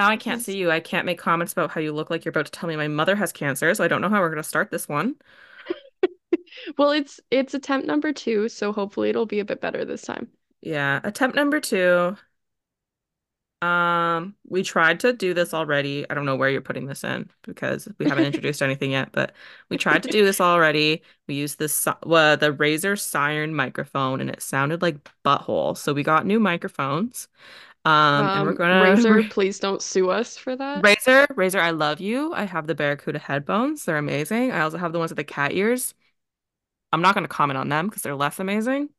Now I can't see you. I can't make comments about how you look like you're about to tell me my mother has cancer, so I don't know how we're going to start this one. Well, it's it's attempt number two, so hopefully it'll be a bit better this time. Yeah, attempt number two. Um, we tried to do this already. I don't know where you're putting this in because we haven't introduced anything yet, but we tried to do this already. We used this well, the Razer Siren microphone and it sounded like butthole. So we got new microphones. Um, and we're Um, gonna Razer, please don't sue us for that. Razer, Razer, I love you. I have the Barracuda headphones. They're amazing. I also have the ones with the cat ears. I'm not gonna comment on them because they're less amazing.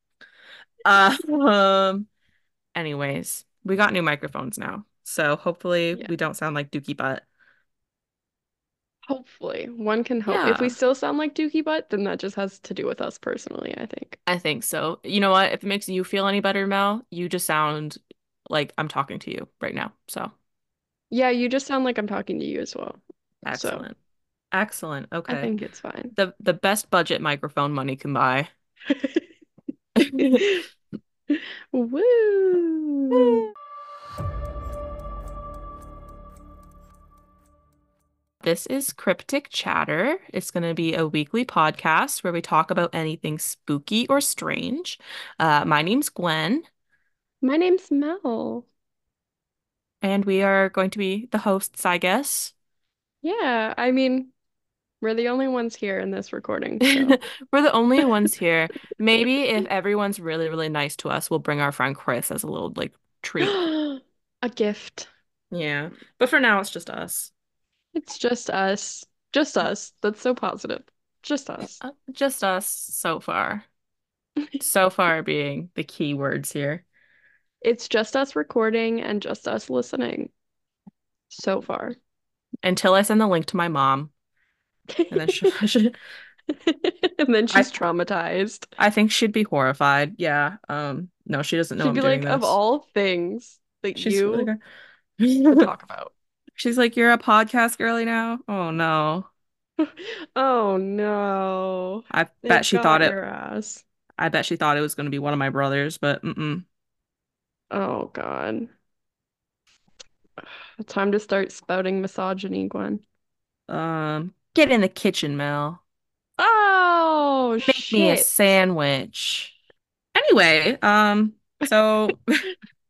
Uh, um, anyways, we got new microphones now. So hopefully Yeah, we don't sound like Dookie Butt. hopefully. One can hope. If we still sound like Dookie Butt, then that just has to do with us personally, I think. I think so. You know what? If it makes you feel any better, Mel, you just sound like I'm talking to you right now. So Yeah, you just sound like I'm talking to you as well. So excellent. Okay. I think it's fine. The the best budget microphone money can buy. Woo! This is Cryptic Chatter. It's going to be a weekly podcast where we talk about anything spooky or strange. Uh, my name's Gwen, My name's Mel. and we are going to be the hosts, I guess. Yeah, I mean, we're the only ones here in this recording, so. We're the only ones here. Maybe if everyone's really, really nice to us, we'll bring our friend Chris as a little like treat. A gift. Yeah. But for now, it's just us. It's just us. Just us. That's so positive. Just us. Uh, just us so far. So far being the key words here. It's just us recording and just us listening so far. Until I send the link to my mom, and then she, she And then I she's traumatized. I think she'd be horrified. Yeah. Um, no, she doesn't know She'd I'm be like, of all things that She's like, you would talk about. she's like, you're a podcast girly now? Oh no. Oh no. I bet she thought it, ass. I bet she thought it was going to be one of my brothers, but mm-mm. Oh God. Time to start spouting misogyny, Gwen. Um, get in the kitchen, Mel. Oh Make me a sandwich. Anyway, um, so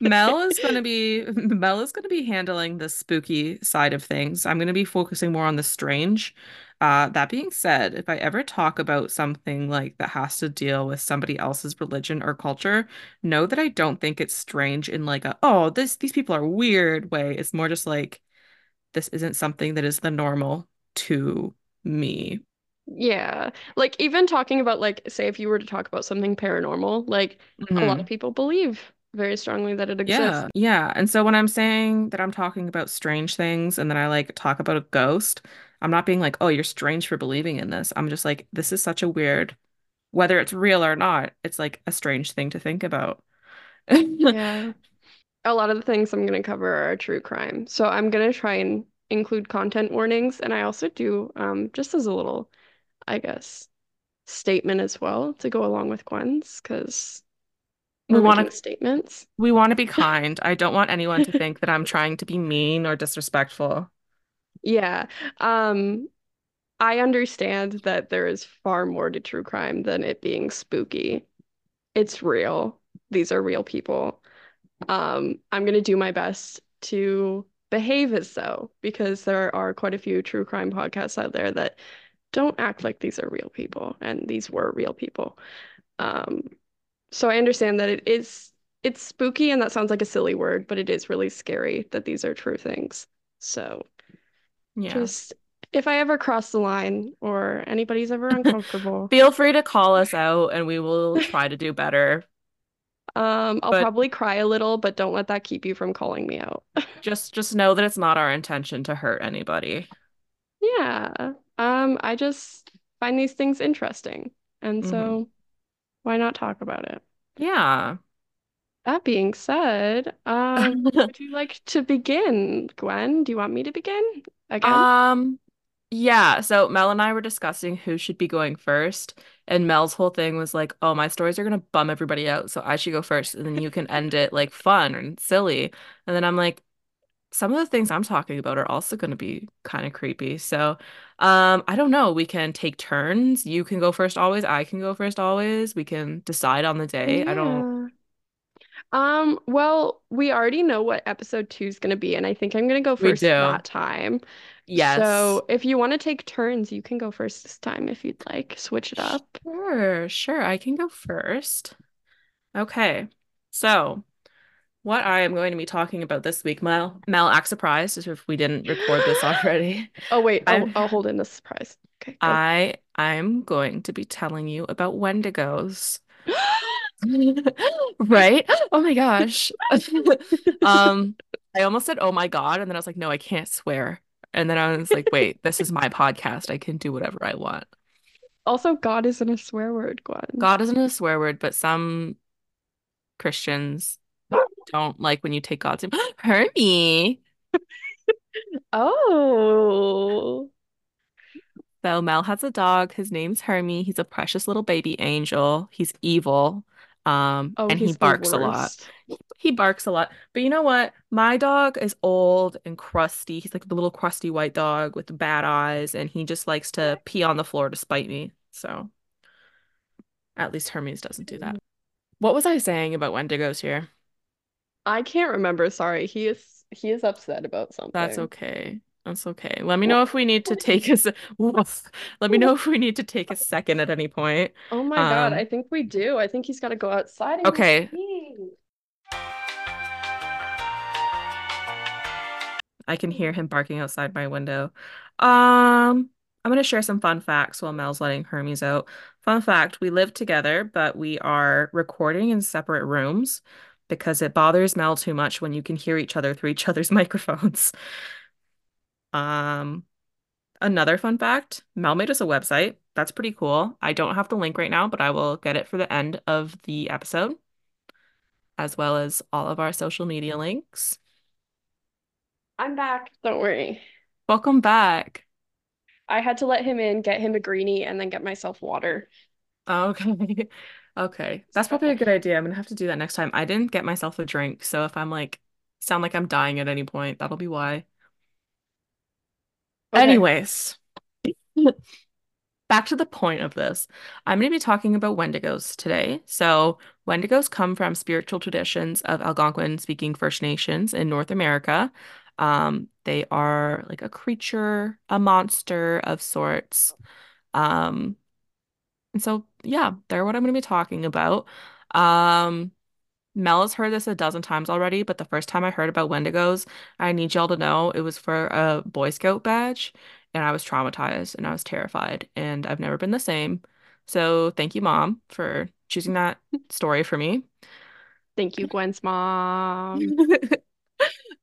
Mel is gonna be Mel is gonna be handling the spooky side of things. I'm gonna be focusing more on the strange. Uh, that being said, if I ever talk about something like that has to deal with somebody else's religion or culture, know that I don't think it's strange in like a, oh, this these people are weird way. It's more just like this isn't something that is the normal to me. Yeah. Like even talking about like say if you were to talk about something paranormal, like a lot of Mhm. people believe very strongly that it exists. Yeah, yeah. And so when I'm saying that I'm talking about strange things and then I like talk about a ghost, I'm not being like, oh, you're strange for believing in this. I'm just like, this is such a weird, whether it's real or not, it's like a strange thing to think about. Yeah. A lot of the things I'm going to cover are true crime. So I'm going to try and include content warnings. And I also do, um, just as a little, I guess, statement as well to go along with Gwen's, because We want to statements. we want to be kind. I don't want anyone to think that I'm trying to be mean or disrespectful. Yeah. Um, I understand that there is far more to true crime than it being spooky. It's real. These are real people. Um, I'm going to do my best to behave as so because there are quite a few true crime podcasts out there that don't act like these are real people and these were real people. Um, so I understand that it is it's spooky and that sounds like a silly word, but it is really scary that these are true things. So Yeah. just if I ever cross the line or anybody's ever uncomfortable, Feel free to call us out and we will try to do better. um, I'll But probably cry a little, but don't let that keep you from calling me out. just just know that it's not our intention to hurt anybody. Yeah. Um, I just find these things interesting. And hmm so why not talk about it? Yeah. That being said, um, would you like to begin, Gwen? Do you want me to begin again? Um, yeah, so Mel and I were discussing who should be going first, and Mel's whole thing was like, "Oh, my stories are gonna bum everybody out, so I should go first, and then you can end it like fun and silly." And then I'm like, some of the things I'm talking about are also going to be kind of creepy. So, um, I don't know. We can take turns. You can go first always. I can go first always. We can decide on the day. I don't, Um, well, we already know what episode two is going to be, and I think I'm going to go first that time. Yes. So if you want to take turns, you can go first this time if you'd like. Switch it up. Sure, sure. I can go first. Okay. So, what I am going to be talking about this week, Mel, Mel, act surprised as if we didn't record this already. Oh wait, I'll I'll hold in the surprise. Okay, go. I I'm going to be telling you about Wendigos. Right? Oh my gosh. Um, I almost said, oh my God, and then I was like, no, I can't swear. And then I was like, wait, this is my podcast. I can do whatever I want. Also, God isn't a swear word, Gwen. God isn't a swear word, but some Christians don't like when you take God's name. Hermie. Oh. So Mel has a dog. His name's Hermie. He's a precious little baby angel. He's evil. Um, Oh, and he barks a lot. He barks a lot. But you know what? My dog is old and crusty. He's like the little crusty white dog with bad eyes, and he just likes to pee on the floor to spite me. So at least Hermes doesn't do that. What was I saying about Wendigos here? I can't remember. Sorry. He is he is upset about something. That's okay. That's okay. Let me know if we need to take a se- Let me know if we need to take a second at any point. Oh my God, I Um, think we do. I think he's got to go outside okay. I can hear him barking outside my window. Um, I'm gonna share some fun facts while Mel's letting Hermes out. Fun fact, we live together, but we are recording in separate rooms because it bothers Mel too much when you can hear each other through each other's microphones. Um, another fun fact, Mel made us a website. That's pretty cool. I don't have the link right now, but I will get it for the end of the episode, as well as all of our social media links. I'm back. Don't worry. Welcome back. I had to let him in, get him a greenie, and then get myself water. Okay. Okay. That's probably a good idea. I'm gonna have to do that next time. I didn't get myself a drink, so if I'm like sound like I'm dying at any point, that'll be why. okay. Anyways, back to the point of this. I'm going to be talking about Wendigos today. So, Wendigos come from spiritual traditions of Algonquin speaking First Nations in North America. Um, they are like a creature, a monster of sorts. Um, and so, yeah, they're what I'm going to be talking about. Um, Mel has heard this a dozen times already, but the first time I heard about Wendigos, I need y'all to know it was for a Boy Scout badge, and I was traumatized and I was terrified, and I've never been the same. So thank you, Mom, for choosing that story for me. Thank you, Gwen's mom.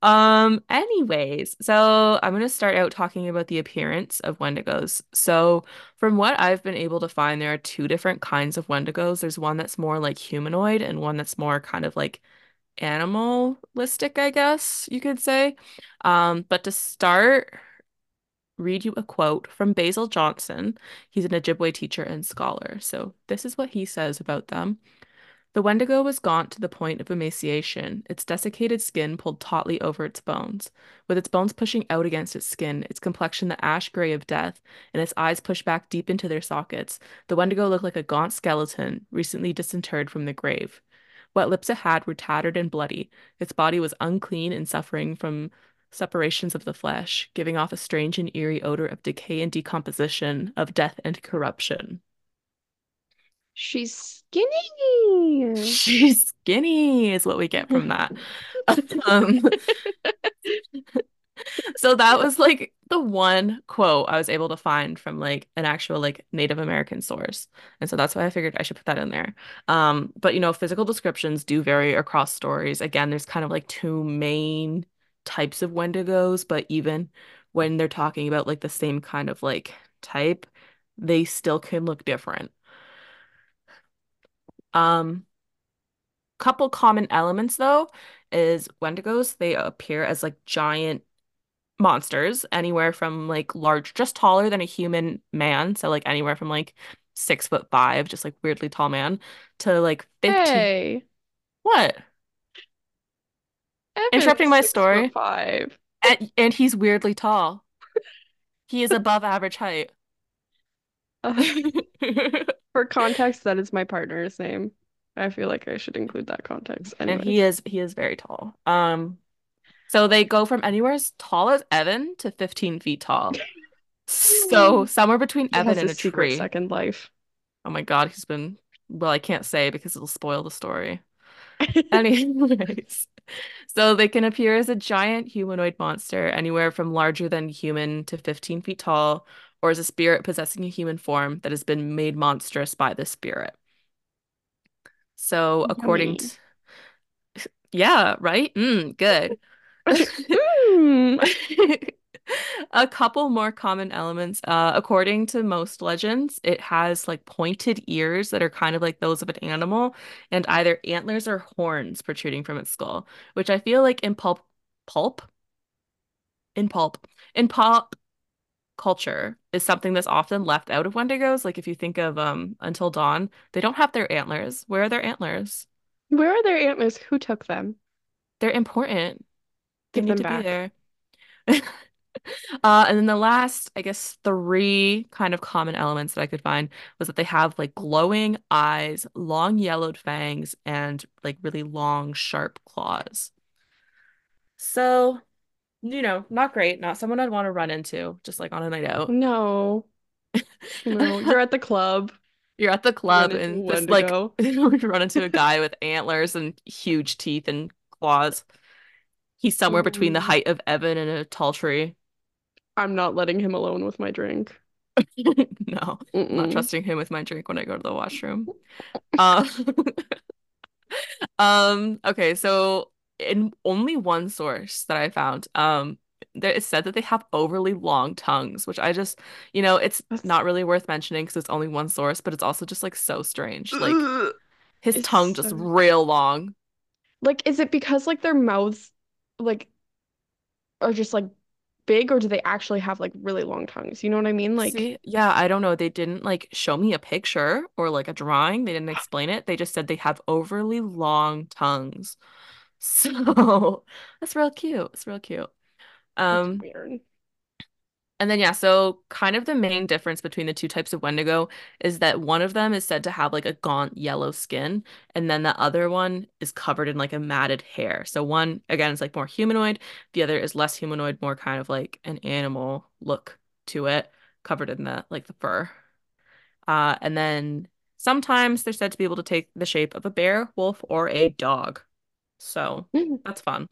Um, anyways, so I'm gonna start out talking about the appearance of Wendigos. So, from what I've been able to find, there are two different kinds of Wendigos. There's one that's more like humanoid and one that's more kind of like animalistic, I guess you could say. Um, but to start, read you a quote from Basil Johnston. He's an Ojibwe teacher and scholar. So this is what he says about them. The Wendigo was gaunt to the point of emaciation, its desiccated skin pulled tautly over its bones. With its bones pushing out against its skin, its complexion the ash gray of death, and its eyes pushed back deep into their sockets, the Wendigo looked like a gaunt skeleton recently disinterred from the grave. What lips it had were tattered and bloody. Its body was unclean and suffering from separations of the flesh, giving off a strange and eerie odor of decay and decomposition, of death and corruption. She's skinny. She's skinny, is what we get from that. Um, so that was like the one quote I was able to find from like an actual like Native American source. And so that's why I figured I should put that in there. Um, but you know, physical descriptions do vary across stories. Again, there's kind of like two main types of Wendigos, but even when they're talking about like the same kind of like type, they still can look different. Um, couple common elements though is Wendigos, they appear as like giant monsters, anywhere from like large, just taller than a human man, so like anywhere from like six foot five, just like weirdly tall man, to like 15. Hey, What? Evan's Interrupting my story. five. And and he's weirdly tall. He is above average height. For context, that is my partner's name. I feel like I should include that context. And he is he is very tall. Um, so they go from anywhere as tall as Evan to 15 feet tall. So somewhere between He Evan and a tree. second life. Oh my God, he's been well, I can't say because it'll spoil the story. Anyways, so they can appear as a giant humanoid monster, anywhere from larger than human to 15 feet tall, or as a spirit possessing a human form that has been made monstrous by the spirit. So, according Yummy. to, yeah, right? Mm, good. A couple more common elements. Uh, according to most legends, it has like pointed ears that are kind of like those of an animal, and either antlers or horns protruding from its skull, which I feel like in pulp, pulp, in pulp, in pop culture is something that's often left out of Wendigos. Like if you think of um Until Dawn, they don't have their antlers. Where are their antlers? Where are their antlers? Who took them? They're important. They Give need them to be back. there. Uh, and then the last, I guess, three kind of common elements that I could find was that they have like glowing eyes, long yellowed fangs, and like really long, sharp claws. So, you know, not great, not someone I'd want to run into just like on a night out. No, no. You're at the club. You're at the run club and just like you run into a guy with antlers and huge teeth and claws. He's somewhere between the Mm, height of Evan and a tall tree. I'm not letting him alone with my drink. No, I'm not trusting him with my drink when I go to the washroom. Uh, um, okay, so in only one source that I found, um, there it said that they have overly long tongues, which I just, you know, it's That's not really worth mentioning because it's only one source, but it's also just like so strange. Like his tongue It's just so real long. like, is it because like their mouths like are just like big, or do they actually have like really long tongues? You know what I mean? Like, See, yeah, I don't know. They didn't like show me a picture or like a drawing. They didn't explain it. They just said they have overly long tongues. So that's real cute. It's real cute. Um, weird. and then yeah, so kind of the main difference between the two types of Wendigo is that one of them is said to have like a gaunt yellow skin, and then the other one is covered in like a matted hair. So one again is like more humanoid, the other is less humanoid, more kind of like an animal look to it, covered in the like the fur. Uh, and then sometimes they're said to be able to take the shape of a bear, wolf, or a dog. So that's fun.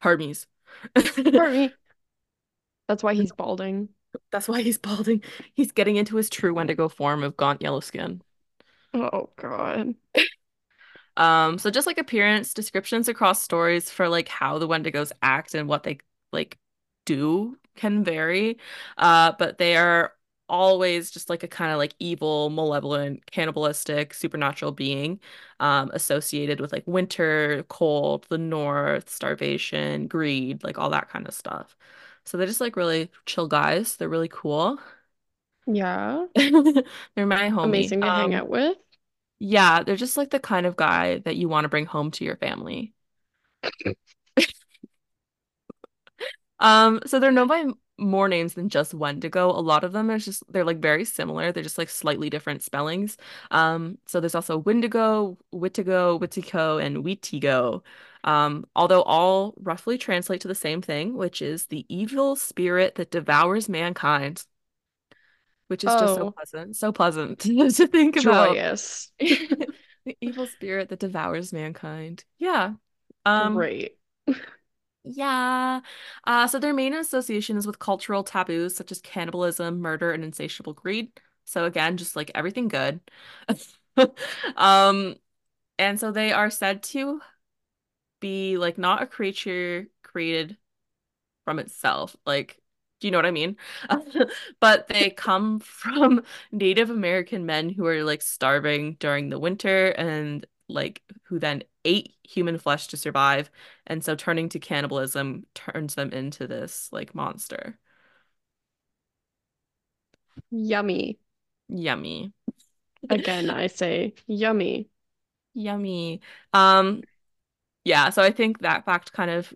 Hermes. For me, that's why he's balding. That's why he's balding. He's getting into his true Wendigo form of gaunt yellow skin. Oh God. Um, so just like appearance, descriptions across stories for like how the Wendigos act and what they like do can vary. Uh, but they are always just like a kind of like evil, malevolent, cannibalistic, supernatural being, um, associated with like winter, cold, the north, starvation, greed, like all that kind of stuff. So they're just like really chill guys. They're really cool. Yeah. They're my homie. Amazing to hang Um, out with. yeah, they're just like the kind of guy that you want to bring home to your family. Um, so they're known by more names than just Wendigo. A lot of them are just they're like very similar. They're just like slightly different spellings. Um, so there's also Wendigo, Witigo, Witico, and Witigo. Um, although all roughly translate to the same thing, which is the evil spirit that devours mankind, which is just so Oh, pleasant, so pleasant to think about. joyous. The evil spirit that devours mankind. Yeah. Um, Great. yeah. Uh, so their main association is with cultural taboos such as cannibalism, murder, and insatiable greed. So again, just like everything good. Um, and so they are said to be like not a creature created from itself. Like, do you know what I mean? But they come from Native American men who are like starving during the winter and like who then ate human flesh to survive. And so turning to cannibalism turns them into this like monster. Yummy. Yummy. Again, I say yummy. Yummy. Um, yeah, so I think that fact kind of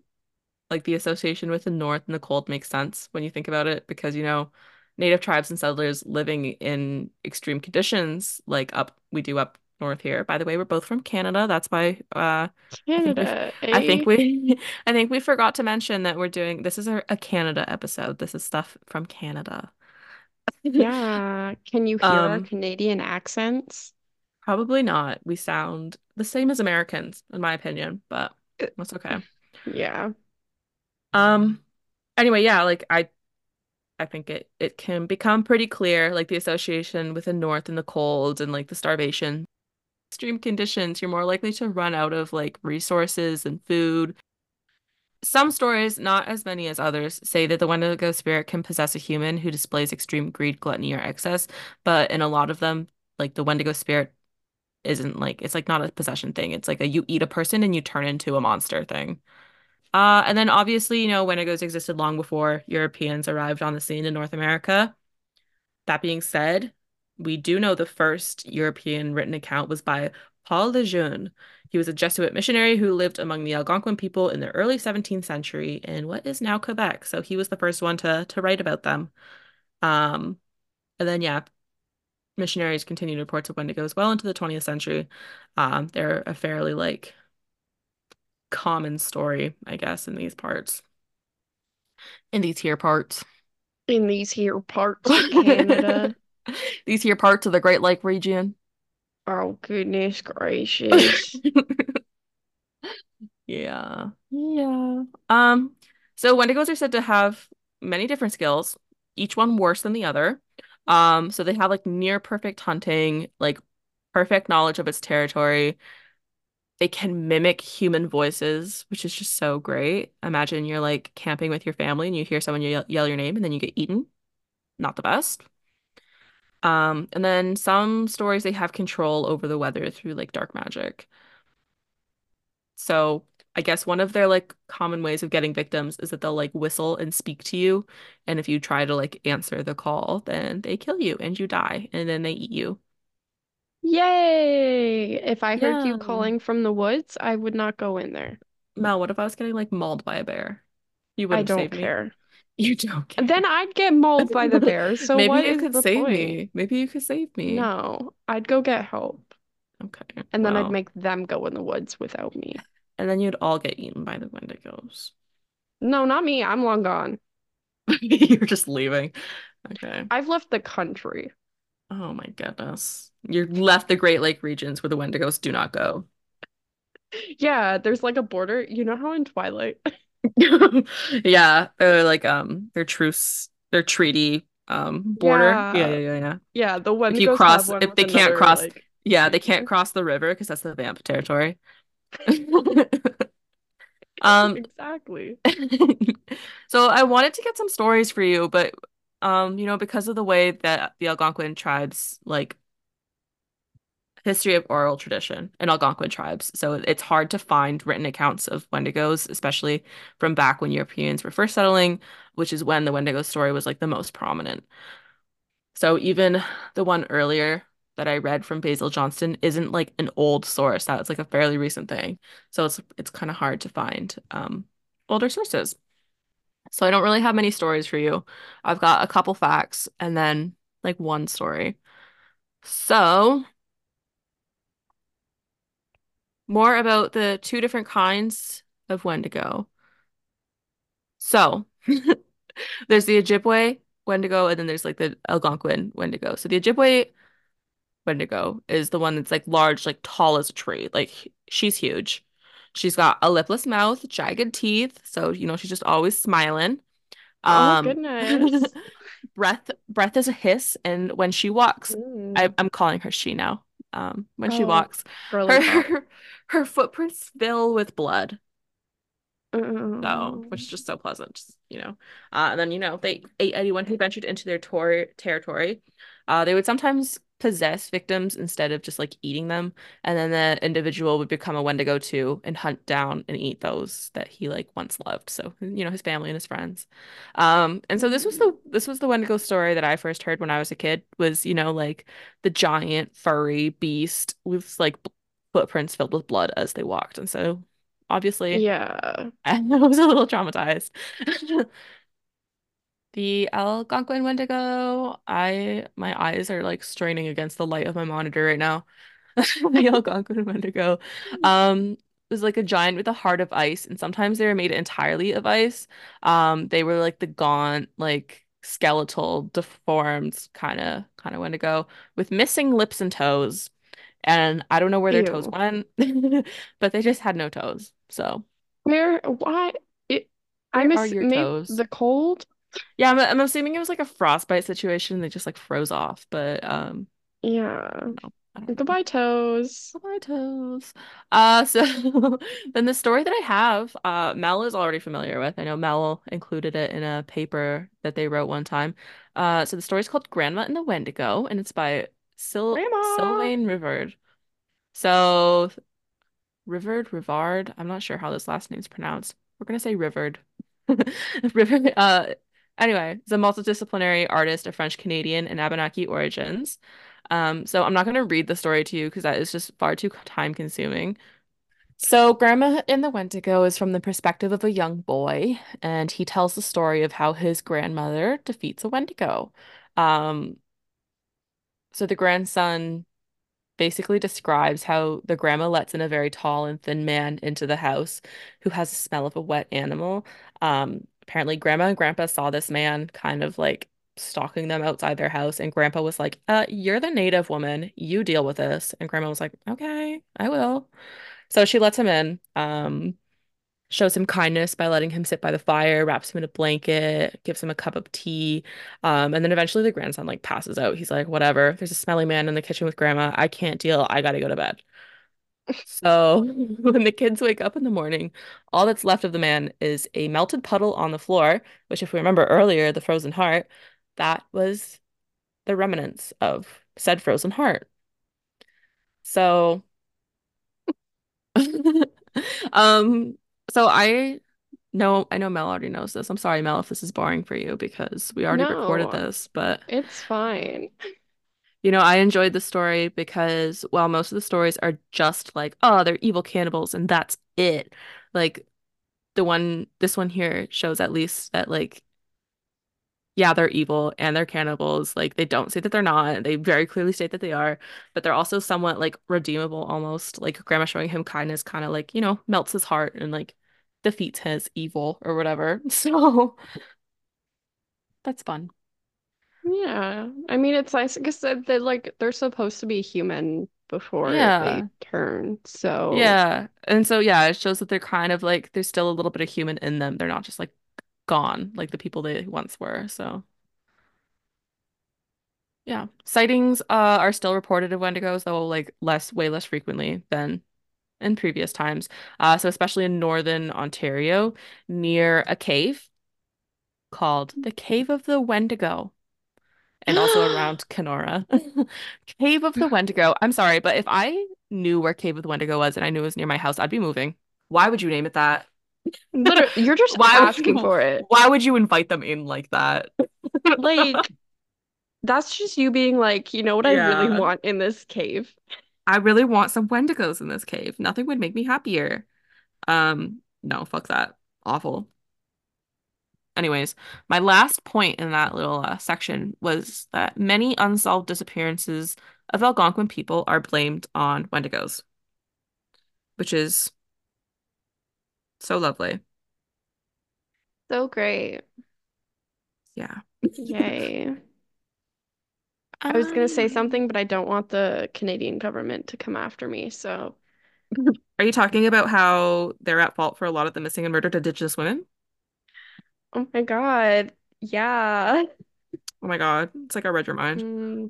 Like the association with the north and the cold makes sense when you think about it because, you know, native tribes and settlers living in extreme conditions like up we do up north here. By the way, we're both from Canada. That's why uh I think we Canada, I think eh? we I think we forgot to mention that we're doing this is a, a Canada episode. This is stuff from Canada. Yeah. Can you hear our Um, Canadian accents? probably not. We sound the same as Americans, in my opinion, but Uh, that's okay. Yeah. Um, anyway, yeah, like I I think it it can become pretty clear, like the association with the North and the cold and like the starvation, extreme conditions, you're more likely to run out of like resources and food. Some stories, not as many as others, say that the Wendigo spirit can possess a human who displays extreme greed, gluttony, or excess, but in a lot of them, like the Wendigo spirit isn't like it's like not a possession thing. It's like a you eat a person and you turn into a monster thing. Uh, and then obviously, you know, Wendigos existed long before Europeans arrived on the scene in North America. That being said, we do know the first European written account was by Paul Le Jeune. He was a Jesuit missionary who lived among the Algonquin people in the early 17th century in what is now Quebec. So he was the first one to to write about them. Um, and then yeah, missionaries continued reports of Wendigos well into the 20th century. Um, they're a fairly like common story, I guess, in these parts, in these here parts. In these here parts of Canada. These here parts of the Great Lake region. Oh, goodness gracious. Yeah. Yeah. Um, so Wendigos are said to have many different skills, each one worse than the other. Um, so they have like near perfect hunting, like perfect knowledge of its territory. They can mimic human voices, which is just so great. Imagine you're like camping with your family and you hear someone yell, yell your name and then you get eaten. Not the best. Um, and then some stories they have control over the weather through like dark magic. So I guess one of their like common ways of getting victims is that they'll like whistle and speak to you. And if you try to like answer the call, then they kill you and you die and then they eat you. Yay! If I heard you Yeah. calling from the woods, I would not go in there. Mel, what if I was getting like mauled by a bear? You I wouldn't don't save me. care. You care. then I'd get mauled by the bears, so Maybe what you could save point? me. Maybe you could save me. No, I'd go get help. Okay. And then I'd make them go in the woods without me. and then you'd all get eaten by the Wendigos. No, not me. I'm long gone. You're just leaving. Okay. I've left the country. Oh my goodness. You left the Great Lake regions where the Wendigos do not go. Yeah, there's like a border. You know how in Twilight? Yeah, they're like um their truce, their treaty um border. Yeah, yeah, Yeah. yeah, yeah. Yeah, the If you cross, one if they can't another cross, like yeah, they can't cross the river because that's the vamp territory. Um, Exactly. so I wanted to get some stories for you, but um, you know, because of the way that the Algonquin tribes like history of oral tradition in Algonquin tribes. So it's hard to find written accounts of Wendigos, especially from back when Europeans were first settling, which is when the Wendigo story was like the most prominent. So even the one earlier that I read from Basil Johnston isn't like an old source. That's like a fairly recent thing. So it's it's kind of hard to find um older sources. So I don't really have many stories for you. I've got a couple facts and then like one story. So more about the two different kinds of Wendigo. So there's the Ojibwe Wendigo and then there's like the Algonquin Wendigo. So the Ojibwe Wendigo is the one that's like large, like tall as a tree. Like she's huge. She's got a lipless mouth, jagged teeth, so you know she's just always smiling. Oh Um, goodness. breath breath is a hiss, and when she walks, I, Mm. I'm calling her she now. Um, when she Oh, walks, girly her her footprints fill with blood. So, which is just so pleasant, just, you know. Uh, and then, you know, they ate anyone who ventured into their tor territory. Uh, they would sometimes possess victims instead of just like eating them. And then the individual would become a Wendigo too and hunt down and eat those that he like once loved. So, you know, his family and his friends. Um, and so this was the this was the Wendigo story that I first heard when I was a kid was, you know, like the giant furry beast with like footprints filled with blood as they walked. And so obviously. Yeah. I was a little traumatized. The Algonquin Wendigo, I my eyes are like straining against the light of my monitor right now. The Algonquin Wendigo um was like a giant with a heart of ice, and sometimes they were made entirely of ice. Um, they were like the gaunt, like skeletal, deformed kind of kind of Wendigo with missing lips and toes. And I don't know where their toes went, but they just had no toes. So, Where, why? It, I where are miss your toes? the cold. Yeah, I'm, I'm assuming it was like a frostbite situation. They just like froze off, but um, Yeah. no, I know. Goodbye, toes. Goodbye, toes. Uh, so then the story that I have, uh, Mel is already familiar with. I know Mel included it in a paper that they wrote one time. Uh, so the story's called Grandma and the Wendigo, and it's by Sil Grandma. Sylvain Rivard. So Rivard, Rivard. I'm not sure how this last name's pronounced. We're gonna say Rivard. Rivard. Uh, anyway, he's a multidisciplinary artist of French Canadian and Abenaki origins. Um, so I'm not gonna read the story to you because that is just far too time consuming. So Grandma in the Wendigo is from the perspective of a young boy, and he tells the story of how his grandmother defeats a Wendigo. Um, so the grandson basically describes how the grandma lets in a very tall and thin man into the house who has the smell of a wet animal. Um, apparently, grandma and grandpa saw this man kind of like stalking them outside their house, and grandpa was like, uh, you're the native woman, you deal with this. And grandma was like, okay, I will. So she lets him in. Um, shows him kindness by letting him sit by the fire, wraps him in a blanket, gives him a cup of tea. Um, and then eventually the grandson like passes out. He's like, whatever. There's a smelly man in the kitchen with grandma. I can't deal. I gotta go to bed. So when the kids wake up in the morning, all that's left of the man is a melted puddle on the floor, which if we remember earlier, the frozen heart, that was the remnants of said frozen heart. So um so I know I know Mel already knows this. I'm sorry, Mel, if this is boring for you because we already recorded this. But, it's fine. You know, I enjoyed the story because while most of the stories are just like, oh, they're evil cannibals and that's it. Like the one, this one here shows at least that, like, yeah, they're evil and they're cannibals. Like they don't say that they're not. They very clearly state that they are, but they're also somewhat like redeemable almost. Like grandma showing him kindness kind of like, you know, melts his heart and like defeats his evil or whatever. So that's fun. Yeah. I mean, it's nice because they they, like they're supposed to be human before they turn. So, Yeah. And so yeah, it shows that they're kind of like there's still a little bit of human in them. They're not just like gone like the people they once were. So yeah. Sightings uh are still reported of Wendigos, though like less way less frequently than in previous times. Uh so especially in northern Ontario near a cave called the Cave of the Wendigo. And also around Kenora. Cave of the Wendigo. I'm sorry, but if I knew where Cave of the Wendigo was and I knew it was near my house, I'd be moving. Why would you name it that? literally, you're just Why asking you, for it. why would you invite them in like that? Like, that's just you being like, you know what I really want in this cave? I really want some Wendigos in this cave. Nothing would make me happier. Um, no, fuck that. Awful. Anyways, my last point in that little uh, section was that many unsolved disappearances of Algonquin people are blamed on Wendigos, which is so lovely. So great. Yeah. Yay. I was gonna say something, but I don't want the Canadian government to come after me, so Are you talking about how they're at fault for a lot of the missing and murdered Indigenous women? Oh my God. Yeah. Oh my God. It's like I read your mind. Hmm.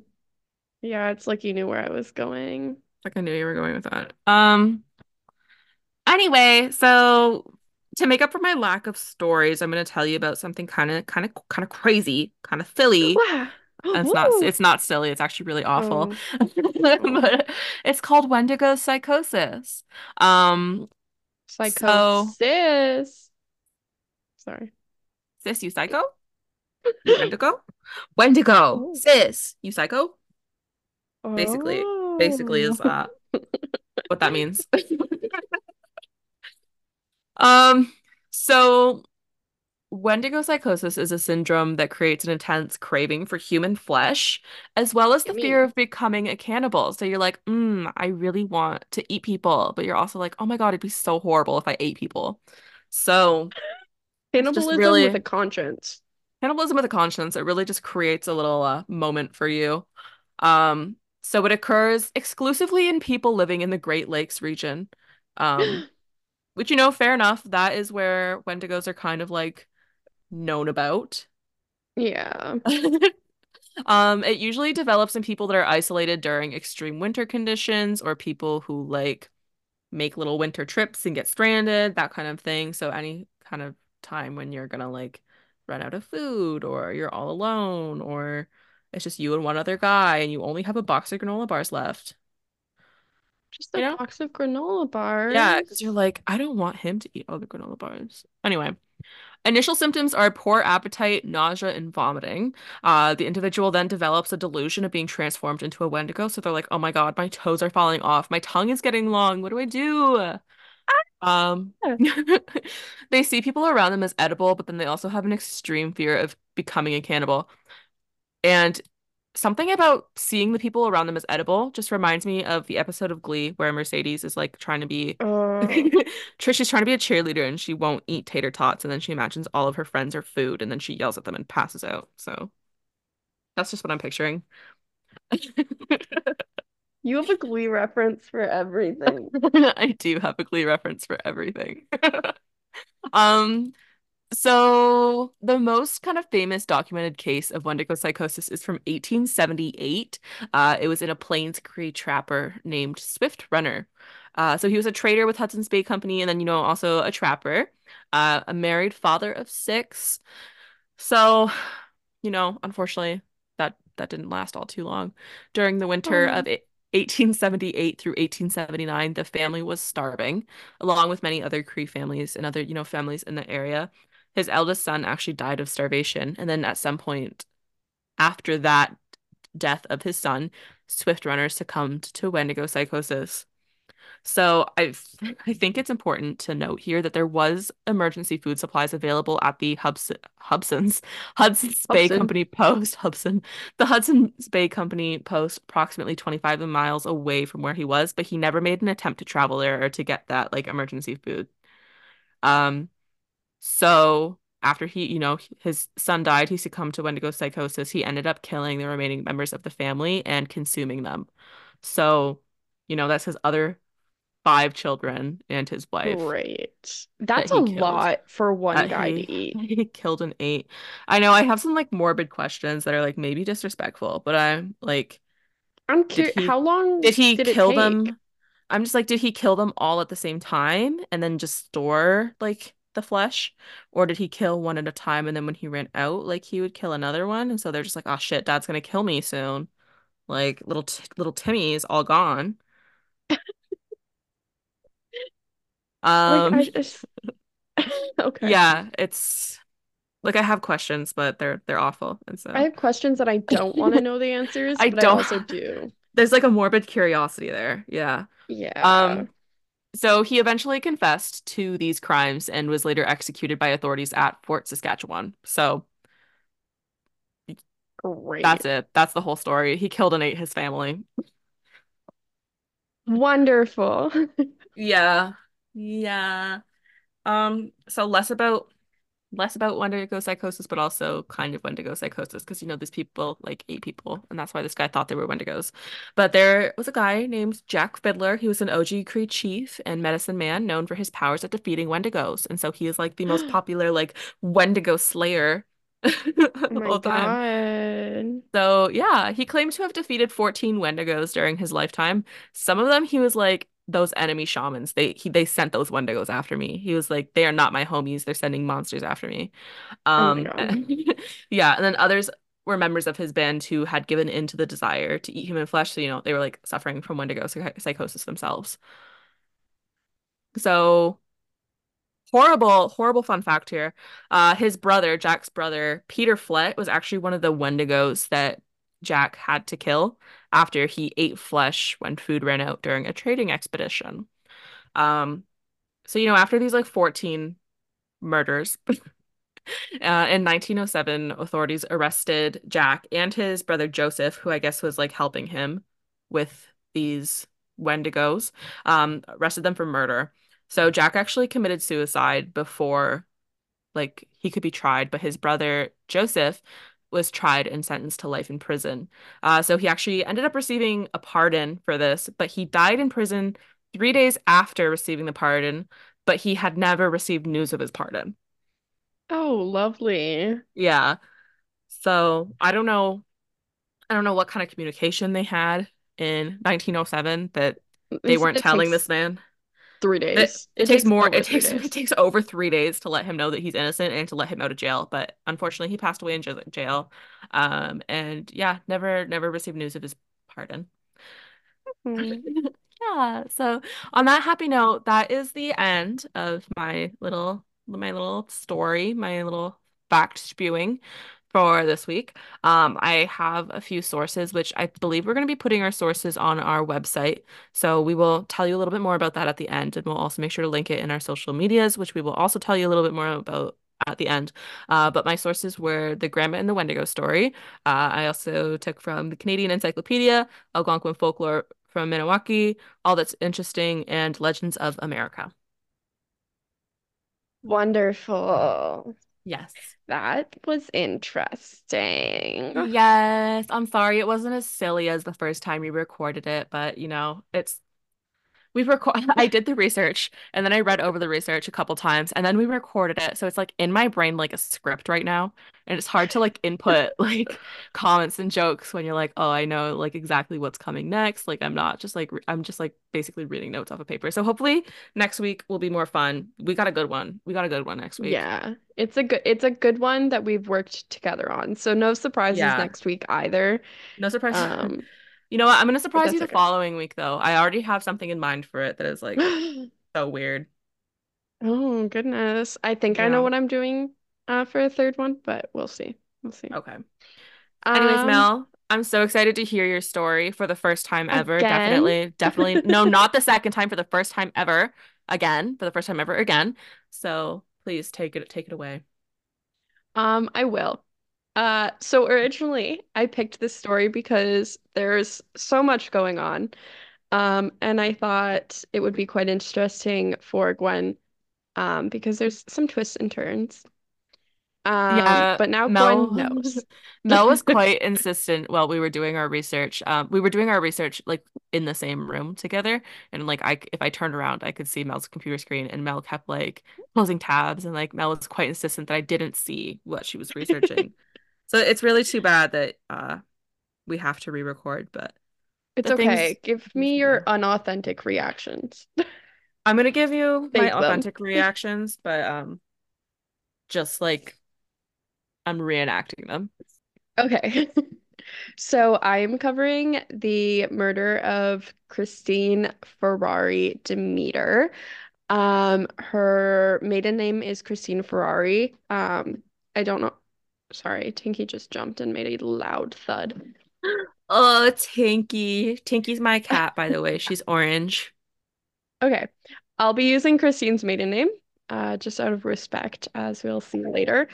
Yeah, it's like you knew where I was going. Like I knew you were going with that. Um, anyway, so to make up for my lack of stories, I'm gonna tell you about something kind of kind of kind of crazy, kind of silly. Wow. And it's not it's not silly, it's actually really awful. Oh, oh. But it's called Wendigo psychosis. Um, so Psychosis. Sorry. Sis, you psycho? Wendigo? Wendigo, Oh. sis, you psycho? Basically, basically Oh. is uh what that means. Um, so Wendigo psychosis is a syndrome that creates an intense craving for human flesh, as well as the fear of becoming a cannibal. So you're like, mm, I really want to eat people, but you're also like, oh my God, it'd be so horrible if I ate people. So Cannibalism with a conscience. cannibalism with a conscience. It really just creates a little uh, moment for you. Um, so it occurs exclusively in people living in the Great Lakes region. Um, which, you know, fair enough. That is where Wendigos are kind of like known about. Yeah. Um, it usually develops in people that are isolated during extreme winter conditions or people who like make little winter trips and get stranded, that kind of thing. So any kind of time when you're gonna like run out of food or you're all alone or it's just you and one other guy and you only have a box of granola bars left, Just a you know? box of granola bars. Yeah, because you're like, I don't want him to eat all the granola bars. Anyway. Initial symptoms are poor appetite, nausea, and vomiting. Uh, the individual then develops a delusion of being transformed into a Wendigo. So they're like, oh my God, my toes are falling off. My tongue is getting long. What do I do? Um, they see people around them as edible, but then they also have an extreme fear of becoming a cannibal. And something about seeing the people around them as edible just reminds me of the episode of Glee where Mercedes is like trying to be Uh, Trish is trying to be a cheerleader and she won't eat tater tots and then she imagines all of her friends are food and then she yells at them and passes out. So that's just what I'm picturing. you have a Glee reference for everything. I do have a Glee reference for everything. Um, So, the most kind of famous documented case of Wendigo psychosis is from 1878. Uh, it was in a Plains Cree trapper named Swift Runner. Uh, so, he was a trader with Hudson's Bay Company and then, you know, also a trapper, uh, a married father of six. So, you know, unfortunately, that that didn't last all too long. During the winter Oh, of it 1878 through 1879, the family was starving, along with many other Cree families and other, you know, families in the area. His eldest son actually died of starvation, and then at some point after that death of his son, Swift Runner succumbed to Wendigo psychosis. So I I think it's important to note here that there was emergency food supplies available at the Hubs Hubson's Hudson's Bay. Company Post, Hubson, the Hudson's Bay Company Post, approximately 25 miles away from where he was, but he never made an attempt to travel there or to get that like emergency food. Um, so after he, you know, his son died, he succumbed to Wendigo psychosis. He ended up killing the remaining members of the family and consuming them. So, you know, that's his other five children and his wife Great. that That's a killed. lot for one That guy to eat. he killed and ate. I know I have some like morbid questions that are like maybe disrespectful, but I'm like, I'm curious, how long did he did kill them? I'm just like, did he kill them all at the same time and then just store like the flesh? Or did he kill one at a time and then when he ran out, like he would kill another one? And so they're just like, oh shit, dad's gonna kill me soon. Like little t little Timmy is all gone. Like, Um, I just, okay. yeah, it's like I have questions, but they're they're awful. And so I have questions that I don't want to know the answers, I but don't also do. there's like a morbid curiosity there. Yeah. Yeah. Um, so he eventually confessed to these crimes and was later executed by authorities at Fort Saskatchewan. So Great. that's it. That's the whole story. He killed and ate his family. Wonderful. Yeah. Yeah. Um, so less about less about Wendigo psychosis, but also kind of Wendigo psychosis, because you know these people like ate people, and that's why this guy thought they were Wendigos. But there was a guy named Jack Fiddler. He was an Oji-Cree chief and medicine man known for his powers at defeating Wendigos, and so he is like the most Oh popular like Wendigo slayer of my time. God. So yeah, he claimed to have defeated 14 Wendigos during his lifetime. Some of them he was like those enemy shamans. They he they sent those Wendigos after me. He was like, they are not my homies. They're sending monsters after me. Oh Um God. yeah, and then others were members of his band who had given in to the desire to eat human flesh. So, you know, they were like suffering from Wendigo psych psychosis themselves. So Horrible, horrible fun fact here. Uh, his brother, Jack's brother, Peter Flett, was actually one of the Wendigos that Jack had to kill after he ate flesh when food ran out during a trading expedition. Um, So, you know, after these like 14 murders, uh, in 1907, authorities arrested Jack and his brother Joseph, who I guess was like helping him with these Wendigos, um, arrested them for murder. So Jack actually committed suicide before like he could be tried, but his brother Joseph was tried and sentenced to life in prison. Uh, so he actually ended up receiving a pardon for this, but he died in prison three days after receiving the pardon, but he had never received news of his pardon. Oh, lovely. Yeah. So I don't know. I don't know what kind of communication they had in 1907 that They weren't telling takes this man. Three days. it It takes takes more. It takes it takes over three days to let him know that he's innocent and to let him out of jail. But unfortunately, he passed away in jail. Um, and yeah, never never received news of his pardon. Hmm. Yeah. So on that happy note, that is the end of my little my little story, my little fact spewing for this week. Um, I have a few sources, which I believe we're going to be putting our sources on our website. So we will tell you a little bit more about that at the end, and we'll also make sure to link it in our social medias, which we will also tell you a little bit more about at the end. Uh, but my sources were the Grandma and the Wendigo story. Uh, I also took from the Canadian Encyclopedia, Algonquin Folklore from Maniwaki, All That's Interesting, and Legends of America. Wonderful. Yes. That was interesting. Yes, I'm sorry it wasn't as silly as the first time we recorded it, but you know, it's We've record I did the research and then I read over the research a couple times and then we recorded it. So it's like in my brain like a script right now. And it's hard to like input like comments and jokes when you're like, "Oh, I know like exactly what's coming next." Like I'm not just like re- I'm just like basically reading notes off of paper. So hopefully next week will be more fun. We got a good one. We got a good one next week. Yeah, it's a good it's a good one that we've worked together on. So no surprises Yeah. next week either. No surprises. Um, You know what? I'm gonna surprise you the okay. following week though. I already have something in mind for it that is like so weird. Oh goodness. I think I know what I'm doing uh for a third one, but we'll see. We'll see. Okay. Anyways, Um, Mel, I'm so excited to hear your story for the first time ever. again. Definitely, definitely. No, not the second time, for the first time ever. Again, for the first time ever again. So please take it take it away. Um, I will. Uh, so originally I picked this story because there's so much going on. Um, and I thought it would be quite interesting for Gwen, um, because there's some twists and turns. Um, Yeah, but now Gwen knows. Mel was quite insistent while we were doing our research. Um, we were doing our research like in the same room together, and like I, if I turned around, I could see Mel's computer screen, and Mel kept like closing tabs, and like Mel was quite insistent that I didn't see what she was researching. So it's really too bad that uh we have to re-record, but It's the things okay. Give me your unauthentic reactions. I'm gonna give you my them. authentic reactions, but um, just like I'm reenacting them. Okay. So I'm covering the murder of Christine Ferrari Demeter. Um, her maiden name is Christine Ferrari. Um, I don't know. Sorry, Tinky just jumped and made a loud thud. Oh, Tinky. Tinky's my cat, by the way. She's orange. Okay, I'll be using Christine's maiden name, uh, just out of respect, as we'll see later.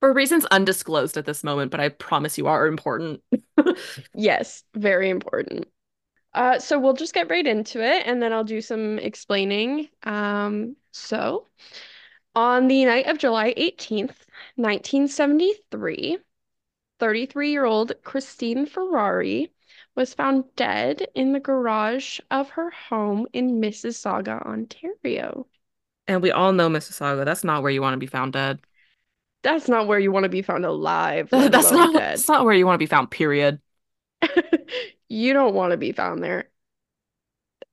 For reasons undisclosed at this moment, but I promise you are important. Yes, very important. Uh, so we'll just get right into it, and then I'll do some explaining. Um, so on the night of July 18th, 1973, 33-year-old Christine Ferrari was found dead in the garage of her home in Mississauga, Ontario. And we all know Mississauga. That's not where you want to be found dead. That's not where you want to be found alive, That's not dead. that's not where you want to be found, period. You don't want to be found there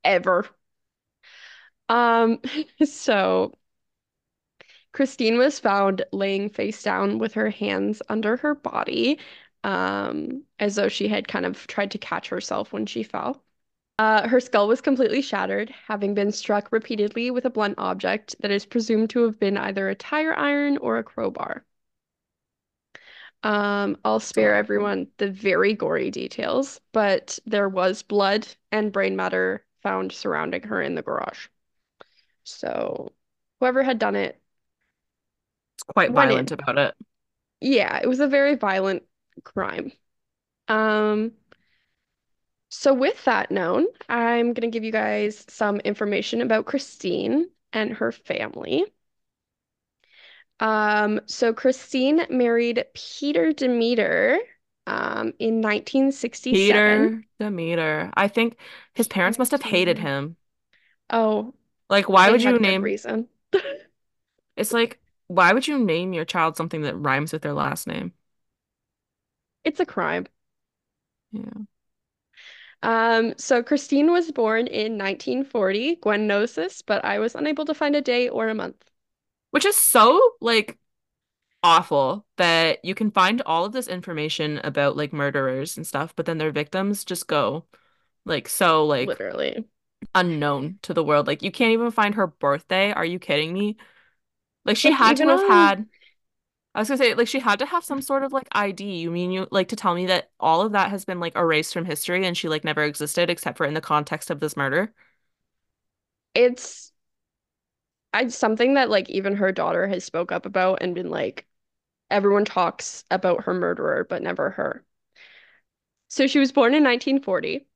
ever. Um, so Christine was found laying face down with her hands under her body, um, as though she had kind of tried to catch herself when she fell. Uh, her skull was completely shattered, having been struck repeatedly with a blunt object that is presumed to have been either a tire iron or a crowbar. Um, I'll spare everyone the very gory details, but there was blood and brain matter found surrounding her in the garage. So whoever had done it It's quite violent about it. Yeah, it was a very violent crime. Um, so with that known, I'm gonna give you guys some information about Christine and her family. Um, so Christine married Peter Demeter um, in 1967. Peter Demeter. I think his parents must have hated him. Oh, Like, why would you name reason. it's like, why would you name your child something that rhymes with their last name? It's a crime. Yeah. Um, so Christine was born in 1940. Gwen knows this, but I was unable to find a day or a month. Which is so like awful that you can find all of this information about like murderers and stuff, but then their victims just go like so like Literally. unknown to the world. Like you can't even find her birthday. Are you kidding me? Like she Like had to have on had I was gonna say like she had to have some sort of like ID. You mean you like to tell me that all of that has been like erased from history and she like never existed except for in the context of this murder? it's I something that like even her daughter has spoke up about and been like everyone talks about her murderer, but never her. So she was born in 1940.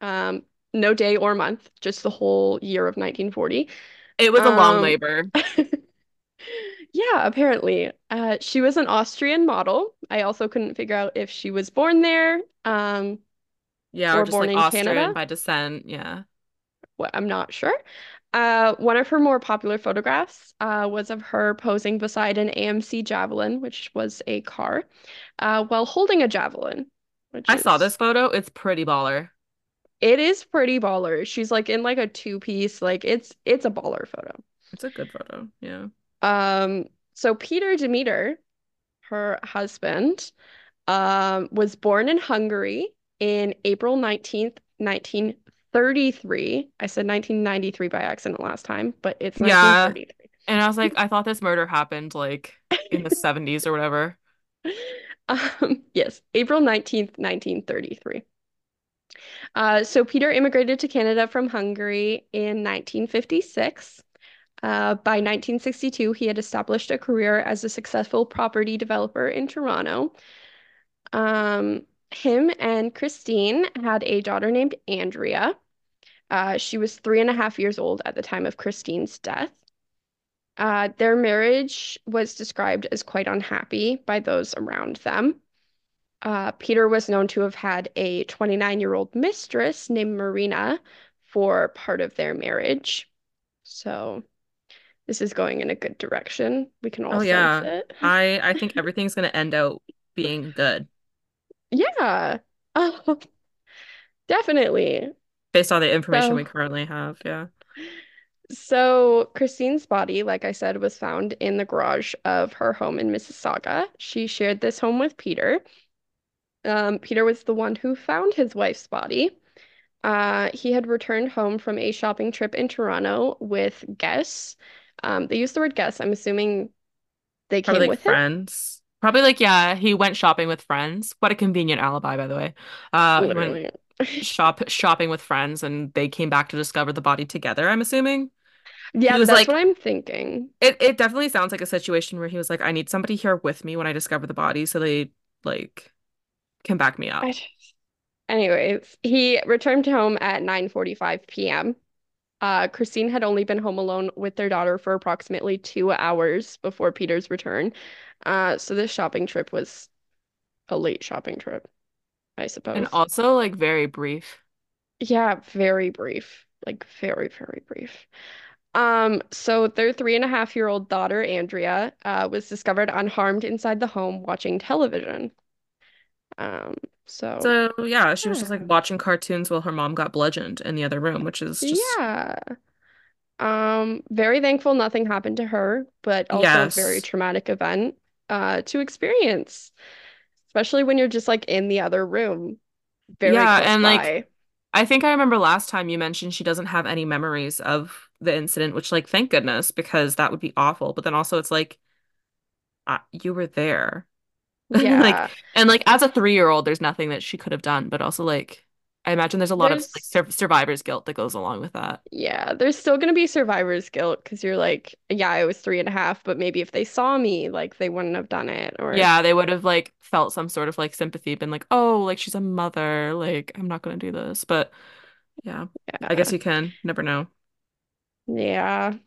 Um, no day or month, just the whole year of 1940. It was a long Um, labor. yeah, apparently. Uh, she was an Austrian model. I also couldn't figure out if she was born there, um, Yeah, or or just born like in Austrian Canada. by descent. Yeah. Well, I'm not sure. Uh, one of her more popular photographs uh, was of her posing beside an AMC Javelin, which was a car, uh, while holding a javelin, which I saw is this photo. It's pretty baller. it is pretty baller. She's like in like a two piece, like it's it's a baller photo. It's a good photo. Yeah. Um, so Peter Demeter, her husband, um, was born in Hungary in April 19th, 1933. I said 1993 by accident last time, but it's Yeah. And I was like, I thought this murder happened like in the 70s or whatever. Um, yes, April 19th, 1933. Uh, so Peter immigrated to Canada from Hungary in 1956. Uh, by 1962, he had established a career as a successful property developer in Toronto. Um, him and Christine had a daughter named Andrea. Uh, she was three and a half years old at the time of Christine's death. Uh, their marriage was described as quite unhappy by those around them. Uh, Peter was known to have had a 29-year-old mistress named Marina for part of their marriage. So this is going in a good direction. We can all Oh yeah. it. I I think everything's gonna end out being good Yeah. Oh, definitely. based on the information we currently have. Yeah. so Christine's body, like I said, was found in the garage of her home in Mississauga. She shared this home with Peter. Um, Peter was the one who found his wife's body. Uh, he had returned home from a shopping trip in Toronto with guests. Um, they used the word guests. I'm assuming they Probably came like with him. friends. Probably like yeah, he went shopping with friends. What a convenient alibi, by the way. Uh, he went Literally. shop shopping with friends and they came back to discover the body together, I'm assuming. Yeah, that's what I'm thinking. it it definitely sounds like a situation where he was like, I need somebody here with me when I discover the body so they like can back me up. I Anyways, he returned home at 9:45 p.m. Uh, Christine had only been home alone with their daughter for approximately two hours before Peter's return. Uh, so this shopping trip was a late shopping trip, I suppose. And also like very brief. Yeah, very brief. Like very, very brief. Um, so their three and a half year old daughter, Andrea, uh, was discovered unharmed inside the home watching television. Um, so So yeah, she was just like watching cartoons while her mom got bludgeoned in the other room, which is just Yeah. Um, very thankful nothing happened to her, but also a very traumatic event uh to experience, especially when you're just like in the other room, very Yeah, and like. I think I remember last time you mentioned she doesn't have any memories of the incident, which like thank goodness because that would be awful. But then also it's like uh, you were there. Like Yeah. and like as a three-year-old there's nothing that she could have done, but also like I imagine there's a lot of like sur survivor's guilt that goes along with that. Yeah, there's still gonna be survivor's guilt because you're like, yeah, I was three and a half, but maybe if they saw me, like they wouldn't have done it. Or Yeah, they would have like felt some sort of like sympathy, been like, oh, like she's a mother, like I'm not gonna do this. But yeah, yeah. I guess you can never know. yeah.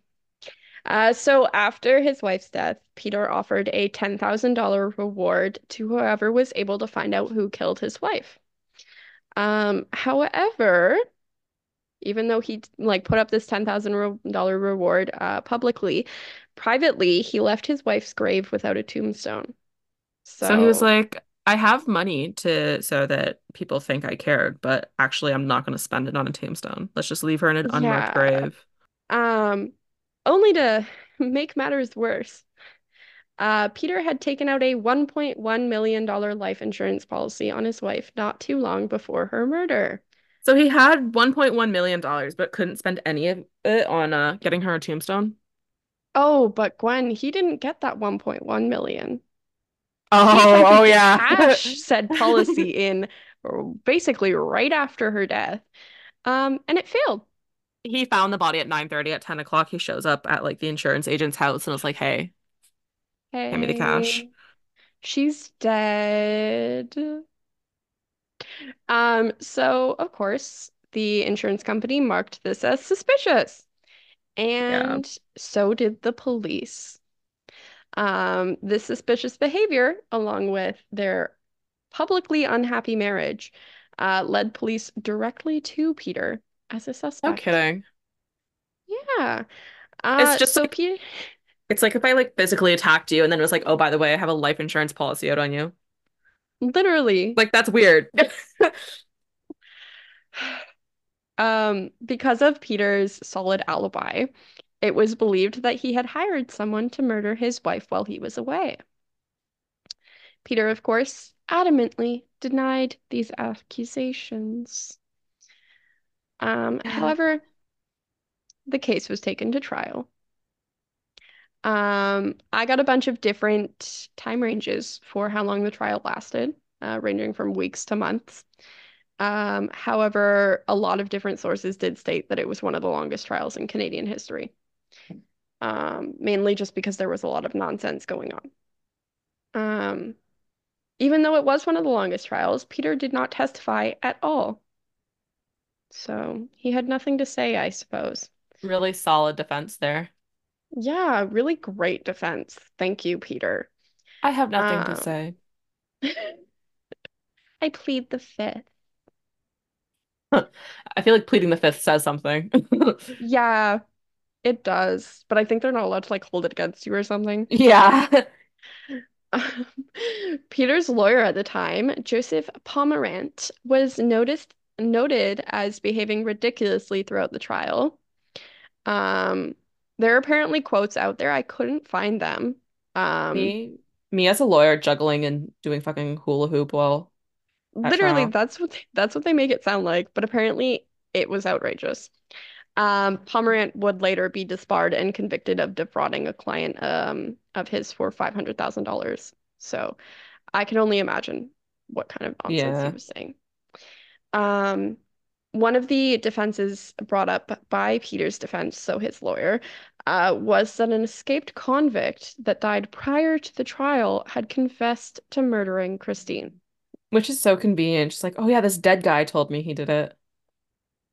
Uh, so after his wife's death, Peter offered a $10,000 reward to whoever was able to find out who killed his wife. Um, however, even though he like put up this $10,000 reward uh, publicly, privately, he left his wife's grave without a tombstone. So he was like, I have money to so that people think I cared, but actually I'm not gonna spend it on a tombstone. Let's just leave her in an unmarked yeah. grave. Um, only to make matters worse, uh, Peter had taken out a $1.1 million life insurance policy on his wife not too long before her murder. So he had $1.1 million, but couldn't spend any of it on uh getting her a tombstone. Oh, but Gwen, he didn't get that 1.1 million. He tried to Oh, oh yeah. cash said policy in basically right after her death. Um, and it failed. He found the body at 9:30 at 10 o'clock. He shows up at like the insurance agent's house and was like, hey, hand me the cash. She's dead. Um, so of course, the insurance company marked this as suspicious, Yeah. and so did the police. Um, this suspicious behavior, along with their publicly unhappy marriage, uh, led police directly to Peter as a suspect. No kidding. Yeah. It's Uh, just so like Peter, it's like if I like physically attacked you and then it was like, oh, by the way, I have a life insurance policy out on you. literally, Like that's weird. um, because of Peter's solid alibi, it was believed that he had hired someone to murder his wife while he was away. Peter, of course, adamantly denied these accusations. Um, Yeah. however, the case was taken to trial. Um, I got a bunch of different time ranges for how long the trial lasted, uh, ranging from weeks to months. Um, however, a lot of different sources did state that it was one of the longest trials in Canadian history, um, mainly just because there was a lot of nonsense going on. Um, even though it was one of the longest trials, Peter did not testify at all. So he had nothing to say, I suppose. Really solid defense there. Yeah, really great defense. Thank you, Peter. I have nothing to Um, say. I plead the fifth. I feel like pleading the fifth says something. Yeah, it does, but I think they're not allowed to like hold it against you or something. Yeah. Peter's lawyer at the time, Joseph Pomerant, was noticed noted as behaving ridiculously throughout the trial. Um, there are apparently quotes out there. I couldn't find them. Um, Me, me as a lawyer juggling and doing fucking hula hoop while literally, trial. that's what they, that's what they make it sound like, but apparently it was outrageous. Um, Pomerant would later be disbarred and convicted of defrauding a client um, of his for $500,000. So I can only imagine what kind of nonsense he was saying. Um, one of the defenses brought up by Peter's defense, so his lawyer, uh, was that an escaped convict that died prior to the trial had confessed to murdering Christine. Which is so convenient. Just like, oh yeah, this dead guy told me he did it.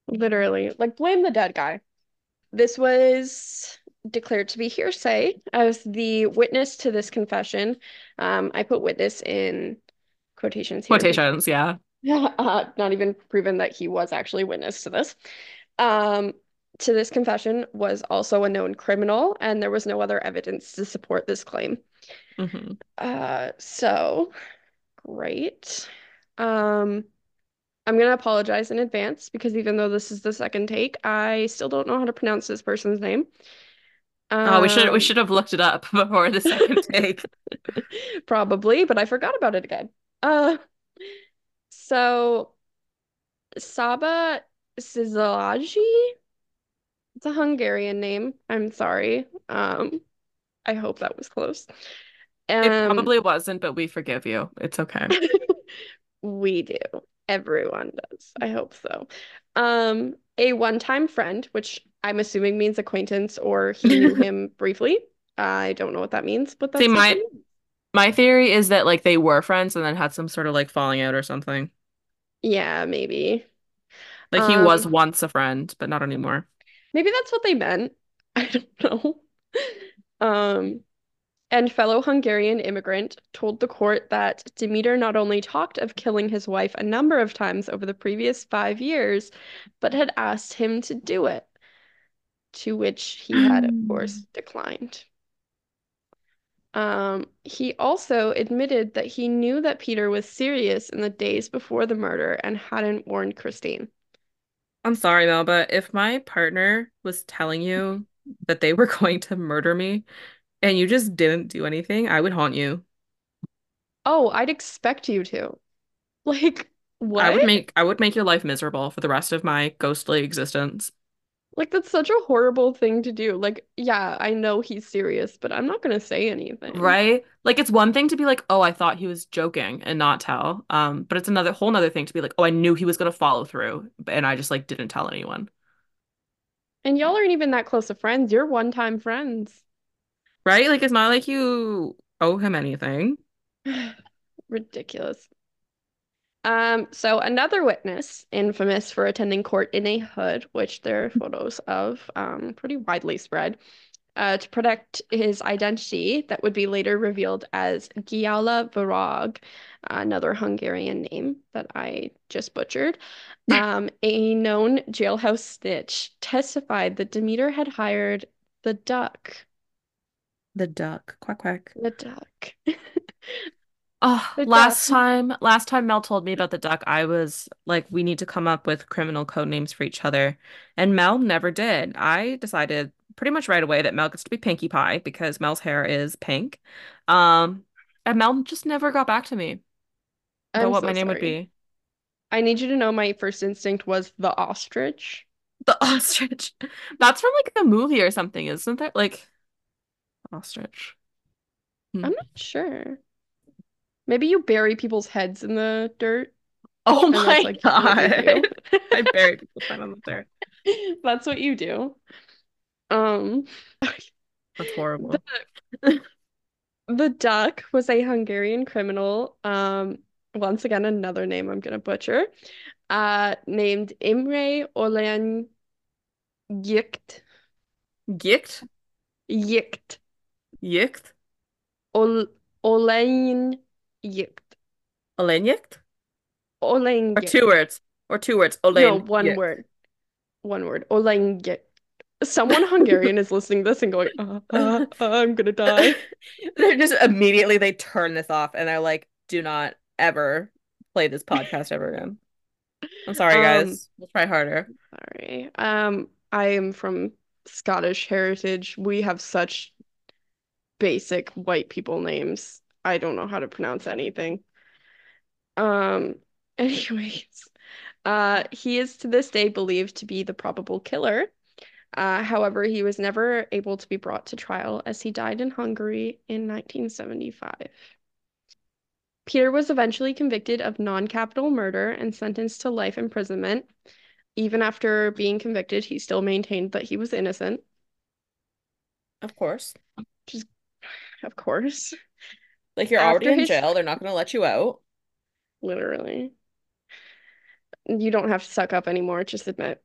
Literally, like blame the dead guy. This was declared to be hearsay as the witness to this confession. Um, I put witness in quotations here Quotations, yeah. uh, not even proven that he was actually witness to this. Um, to this confession was also a known criminal, and there was no other evidence to support this claim. hmm Uh, so great. Um, I'm gonna apologize in advance because even though this is the second take, I still don't know how to pronounce this person's name. Oh, we should we Um, should have looked it up before the second take. probably, but I forgot about it again. Uh, so Saba Szilagyi, it's a Hungarian name. I'm sorry. Um, I hope that was close. It Um, probably wasn't, but we forgive you. It's okay. we do. Everyone does. I hope so. Um, a one-time friend, which I'm assuming means acquaintance or he knew him briefly. I don't know what that means, but that's they my my theory is that like they were friends and then had some sort of like falling out or something. Yeah, maybe. Like he was Um, once a friend, but not anymore. maybe that's what they meant. I don't know. Um, and fellow Hungarian immigrant told the court that Demeter not only talked of killing his wife a number of times over the previous five years, but had asked him to do it, to which he had, of course, declined. Um, he also admitted that he knew that Peter was serious in the days before the murder and hadn't warned Christine. I'm sorry, Mel, but if my partner was telling you that they were going to murder me and you just didn't do anything, I would haunt you. Oh, I'd expect you to. Like, what? I would make I would make your life miserable for the rest of my ghostly existence. Like, that's such a horrible thing to do. Like, yeah, I know he's serious, but I'm not gonna say anything. Right? Like it's one thing to be like, "Oh, I thought he was joking" and not tell. Um, but it's another whole nother thing to be like, "Oh, I knew he was going to follow through and I just like didn't tell anyone." And y'all aren't even that close of friends. You're one-time friends. Right? Like it's not like you owe him anything. Ridiculous. Um, so another witness, infamous for attending court in a hood, which there are photos of, um, pretty widely spread, uh, to protect his identity that would be later revealed as Gyala Varag, another Hungarian name that I just butchered. Um, a known jailhouse snitch testified that Demeter had hired the duck. The duck. Quack quack. The duck. Oh, The duck. last time, last time Mel told me about the duck, I was like, we need to come up with criminal code names for each other. And Mel never did. I decided pretty much right away that Mel gets to be Pinkie Pie because Mel's hair is pink. Um, and Mel just never got back to me about I'm what so my name would be. I need you to know my first instinct was the ostrich. The ostrich. That's from like a movie or something, isn't there? Like ostrich. Hmm. I'm not sure. Maybe you bury people's heads in the dirt, Oh my like God. I buried people time on dirt. That's what you do. Um, That's horrible. the duck was a Hungarian criminal. Um, once again, another name I'm gonna butcher. Uh, named Imre Olyan Yikt. Gicht? Yikt. Yicht? Ol Olen Yikt. Olenyikt? Olen Or two words. Or two words. No, Olen one word. One word. Olengit. Someone Hungarian is listening to this and going, uh, uh, uh, I'm gonna die. They're just immediately they turn this off and they're like, do not ever play this podcast ever again. I'm sorry, Um, guys. We'll try harder. sorry. Um, I am from Scottish heritage. We have such basic white people names. I don't know how to pronounce anything. Um, anyways, uh, he is to this day believed to be the probable killer. Uh, however, he was never able to be brought to trial as he died in Hungary in 1975. Peter was eventually convicted of non-capital murder and sentenced to life imprisonment. Even after being convicted, he still maintained that he was innocent, Of course. is, of course, Like you're already after in his, jail. They're not gonna let you out. literally, you don't have to suck up anymore, just admit.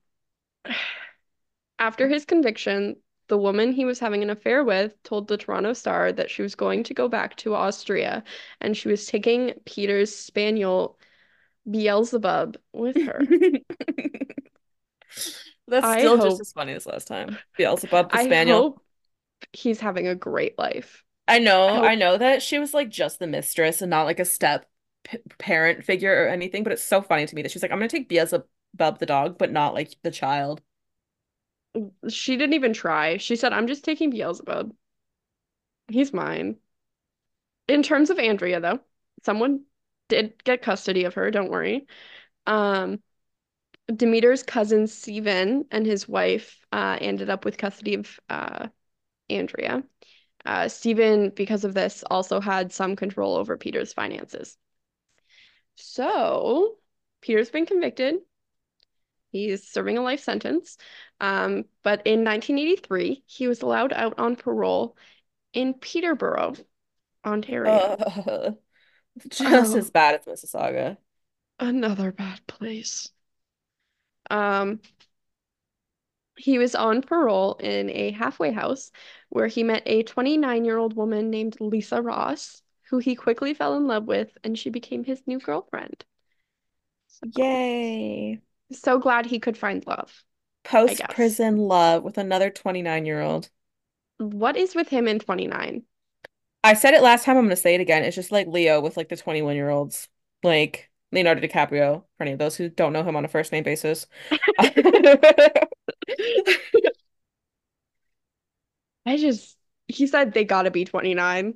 After his conviction, the woman he was having an affair with told the Toronto Star that she was going to go back to Austria and she was taking Peter's spaniel Beelzebub with her. That's I still just hope, as funny as last time. Beelzebub the Spaniel. he's having a great life. I I know, I hope know that she was like just the mistress and not like a step p parent figure or anything, but it's so funny to me that she's like, I'm gonna take Beelzebub the dog, but not like the child. she didn't even try. She said, I'm just taking Beelzebub. He's mine. In terms of Andrea, though, someone did get custody of her, don't worry. Um, Demeter's cousin Steven and his wife uh, ended up with custody of uh, Andrea. Uh, Stephen, because of this, also had some control over Peter's finances. So Peter's been convicted. He's serving a life sentence. Um, but in 1983, he was allowed out on parole in Peterborough, Ontario. Uh, just Oh, as bad as Mississauga. another bad place. Um, he was on parole in a halfway house where he met a 29-year-old woman named Lisa Ross, who he quickly fell in love with, and she became his new girlfriend. Yay. so glad he could find love, Post-prison love with another 29-year-old. What is with him in 29? I said it last time, I'm gonna say it again. It's just like Leo with like the 21-year-olds. Like Leonardo DiCaprio, for any of those who don't know him on a first name basis. I just, he said they gotta be 29.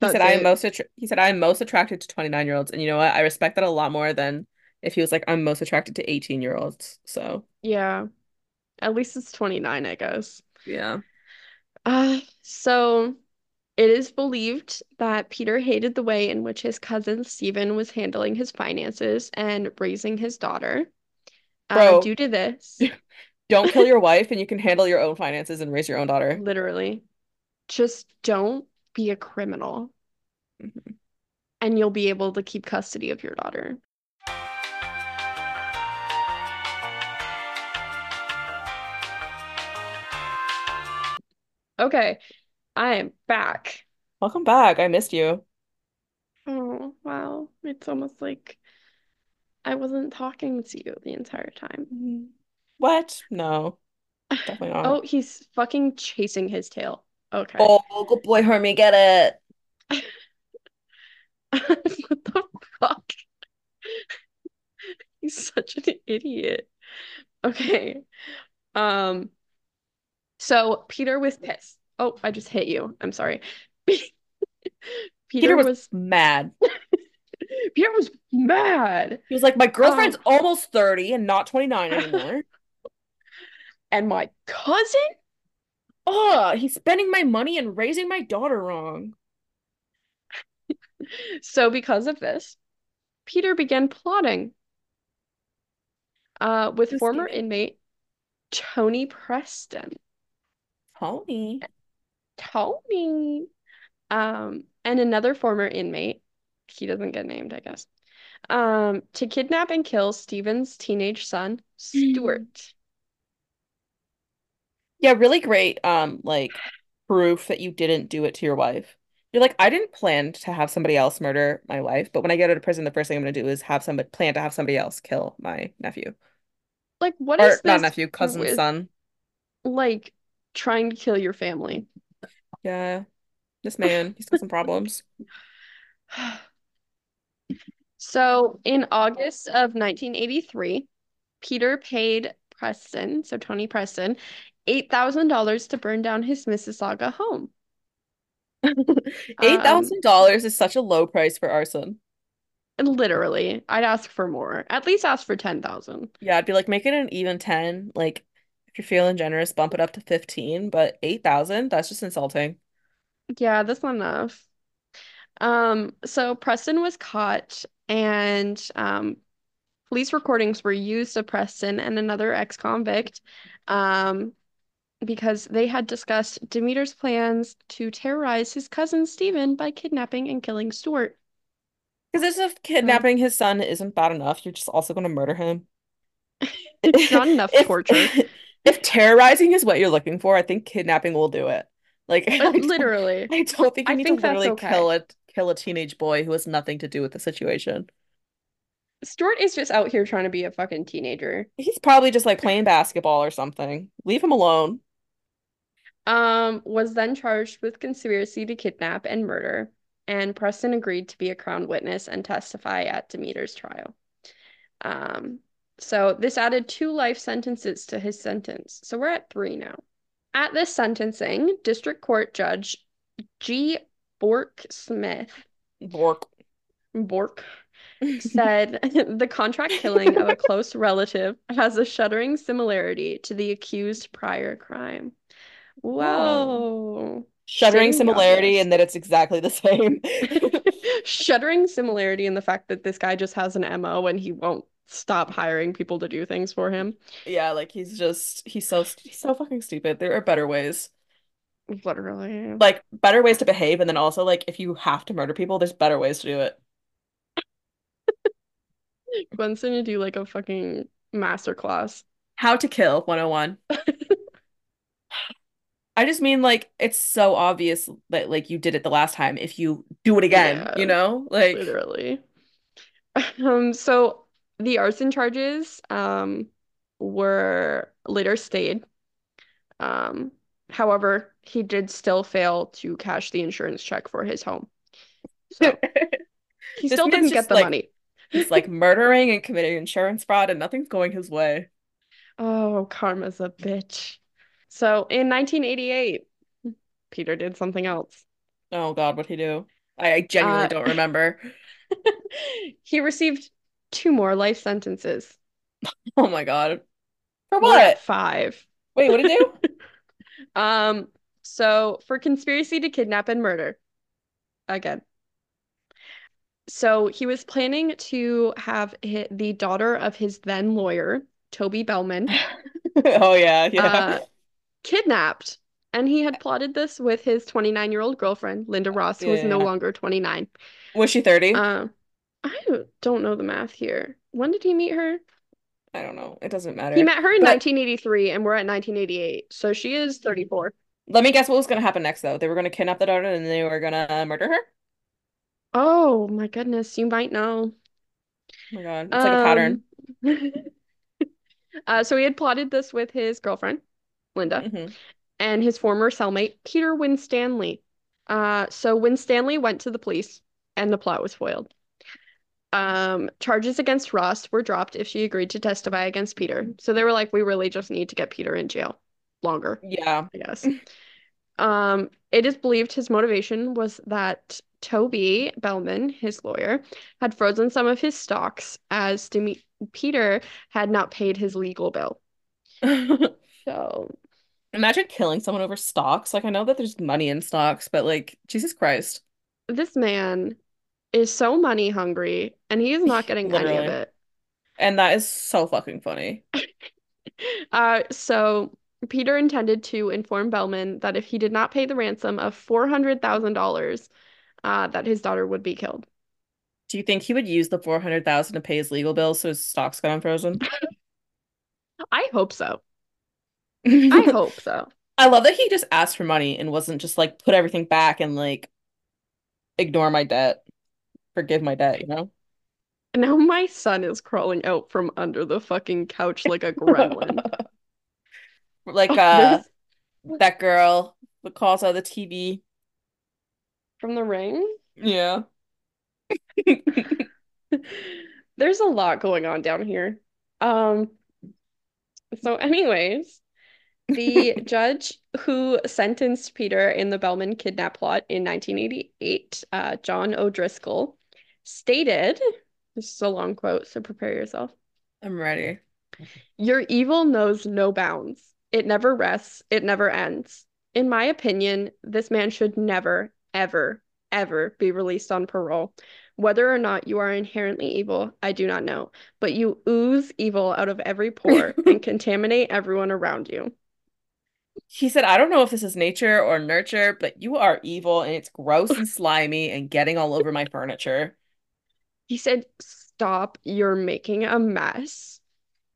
He said That's I am most attra he said I am most attracted to 29-year-olds. And you know what? I respect that a lot more than if he was like, I'm most attracted to 18-year-olds. So Yeah, at least it's 29, I guess. yeah. Uh, so it is believed that Peter hated the way in which his cousin Stephen was handling his finances and raising his daughter. Uh, Bro, due to this, don't kill your wife and you can handle your own finances and raise your own daughter. literally, just don't be a criminal Mhm. and you'll be able to keep custody of your daughter. Okay, I am back. Welcome back. I missed you. Oh, wow. It's almost like I wasn't talking to you the entire time. Mhm. What? No, definitely not. Oh, he's fucking chasing his tail. Okay. Oh, good boy, Hermie, get it. What the fuck? He's such an idiot. Okay. Um, so Peter was pissed. Oh, I just hit you. I'm sorry. Peter Peter was was mad. Peter was mad. He was like, My Um, girlfriend's almost 30 and not 29 anymore. And my cousin? Oh, he's spending my money and raising my daughter wrong. So because of this, Peter began plotting uh with Who's former inmate Tony Preston. Tony. Tony. Um, and another former inmate, he doesn't get named, I guess, um, to kidnap and kill Stephen's teenage son, Stuart. Yeah, really great, um, like proof that you didn't do it to your wife. You're like, I didn't plan to have somebody else murder my wife, but when I get out of prison, the first thing I'm gonna do is have somebody plan to have somebody else kill my nephew. Like, what Or is not nephew, cousin's with son. like trying to kill your family? Yeah, this man, he's got some problems. So, in August of 1983, Peter paid Preston, so Tony Preston, $8,000 to burn down his Mississauga home. Um, $8,000 is such a low price for arson. literally, I'd ask for more. At least ask for 10,000. Yeah, I'd be like, make it an even 10. Like, if you're feeling generous, bump it up to 15, but 8,000, that's just insulting. Yeah, that's not enough. Um, so Preston was caught and um police recordings were used of Preston and another ex-convict um because they had discussed Demeter's plans to terrorize his cousin Stephen by kidnapping and killing Stuart. Because as if kidnapping his son isn't bad enough, you're just also going to murder him. it's not enough If torture. if terrorizing is what you're looking for, I think kidnapping will do it. Like I literally. I don't think you I need to think that's literally okay. kill a kill a teenage boy who has nothing to do with the situation. Stuart is just out here trying to be a fucking teenager. He's probably just like playing basketball or something. Leave him alone. Um, was then charged with conspiracy to kidnap and murder, and Preston agreed to be a crown witness and testify at Demeter's trial. Um, so this added two life sentences to his sentence. So we're at three now. At this sentencing, District Court Judge G. Bork Smith, Bork. Bork, said the contract killing of a close relative has a shuddering similarity to the accused prior crime. Oh. Whoa. Shuddering similarity and that it's exactly the same. Shuddering similarity in the fact that this guy just has an MO and he won't stop hiring people to do things for him. Yeah, like he's just he's so he's so fucking stupid. There are better ways. Literally. Like better ways to behave and then also like if you have to murder people, there's better ways to do it. Gwen's gonna do like a fucking master class. How to kill 101. I just mean like it's so obvious that like you did it the last time if you do it again, Yeah, you know? Like literally. Um, so the arson charges um were later stayed. Um, however, he did still fail to cash the insurance check for his home. So he still didn't get the like money. he's like murdering and committing insurance fraud and nothing's going his way. Oh, karma's a bitch. So in 1988, Peter did something else. Oh God, what'd he do? I, I genuinely Uh, don't remember. he received two more life sentences. Oh my God. For what? five. Wait, what did he do? Um, so for conspiracy to kidnap and murder, again. So he was planning to have hi the daughter of his then lawyer, Toby Bellman, Oh yeah, yeah. uh, kidnapped. And he had plotted this with his 29-year-old girlfriend, Linda Ross, who was no longer 29. Was she 30? Uh, I don't- know the math here. When did he meet her? I don't know. It doesn't matter. He met her in But 1983, and we're at 1988. So she is 34. let me guess what was gonna happen next though. They were gonna kidnap the daughter and they were gonna murder her? Oh my goodness, you might know. Oh my God. It's like a pattern. Um, uh, so he had plotted this with his girlfriend, Linda, hmm and his former cellmate, Peter Winstanley. Uh, so Winstanley went to the police, and the plot was foiled. Um, charges against Ross were dropped if she agreed to testify against Peter. So they were like, we really just need to get Peter in jail longer, Yeah. I guess. Um, it is believed his motivation was that Toby Bellman, his lawyer, had frozen some of his stocks as Demi Peter had not paid his legal bill. So Imagine killing someone over stocks. Like I know that there's money in stocks, but like Jesus Christ. this man is so money hungry and he is not getting any of it. And that is so fucking funny. Uh, so Peter intended to inform Bellman that if he did not pay the ransom of $400,000, uh, that his daughter would be killed. Do you think he would use the 400,000 to pay his legal bills so his stocks got unfrozen? I hope so. I hope so. I love that he just asked for money and wasn't just like put everything back and like ignore my debt, forgive my debt, you know? Now my son is crawling out from under the fucking couch like a gremlin. Like uh that girl that calls out the TV. from the ring. Yeah. There's a lot going on down here. Um, so anyways, the judge who sentenced Peter in the Bellman kidnap plot in 1988, uh, John O'Driscoll, stated, this is a long quote, so prepare yourself. I'm ready. Your evil knows no bounds. It never rests, it never ends. In my opinion, this man should never, ever, ever be released on parole. Whether or not you are inherently evil, I do not know, but you ooze evil out of every pore and contaminate everyone around you. He said, I don't know if this is nature or nurture, but you are evil and it's gross and slimy and getting all over my furniture. He said, Stop, you're making a mess.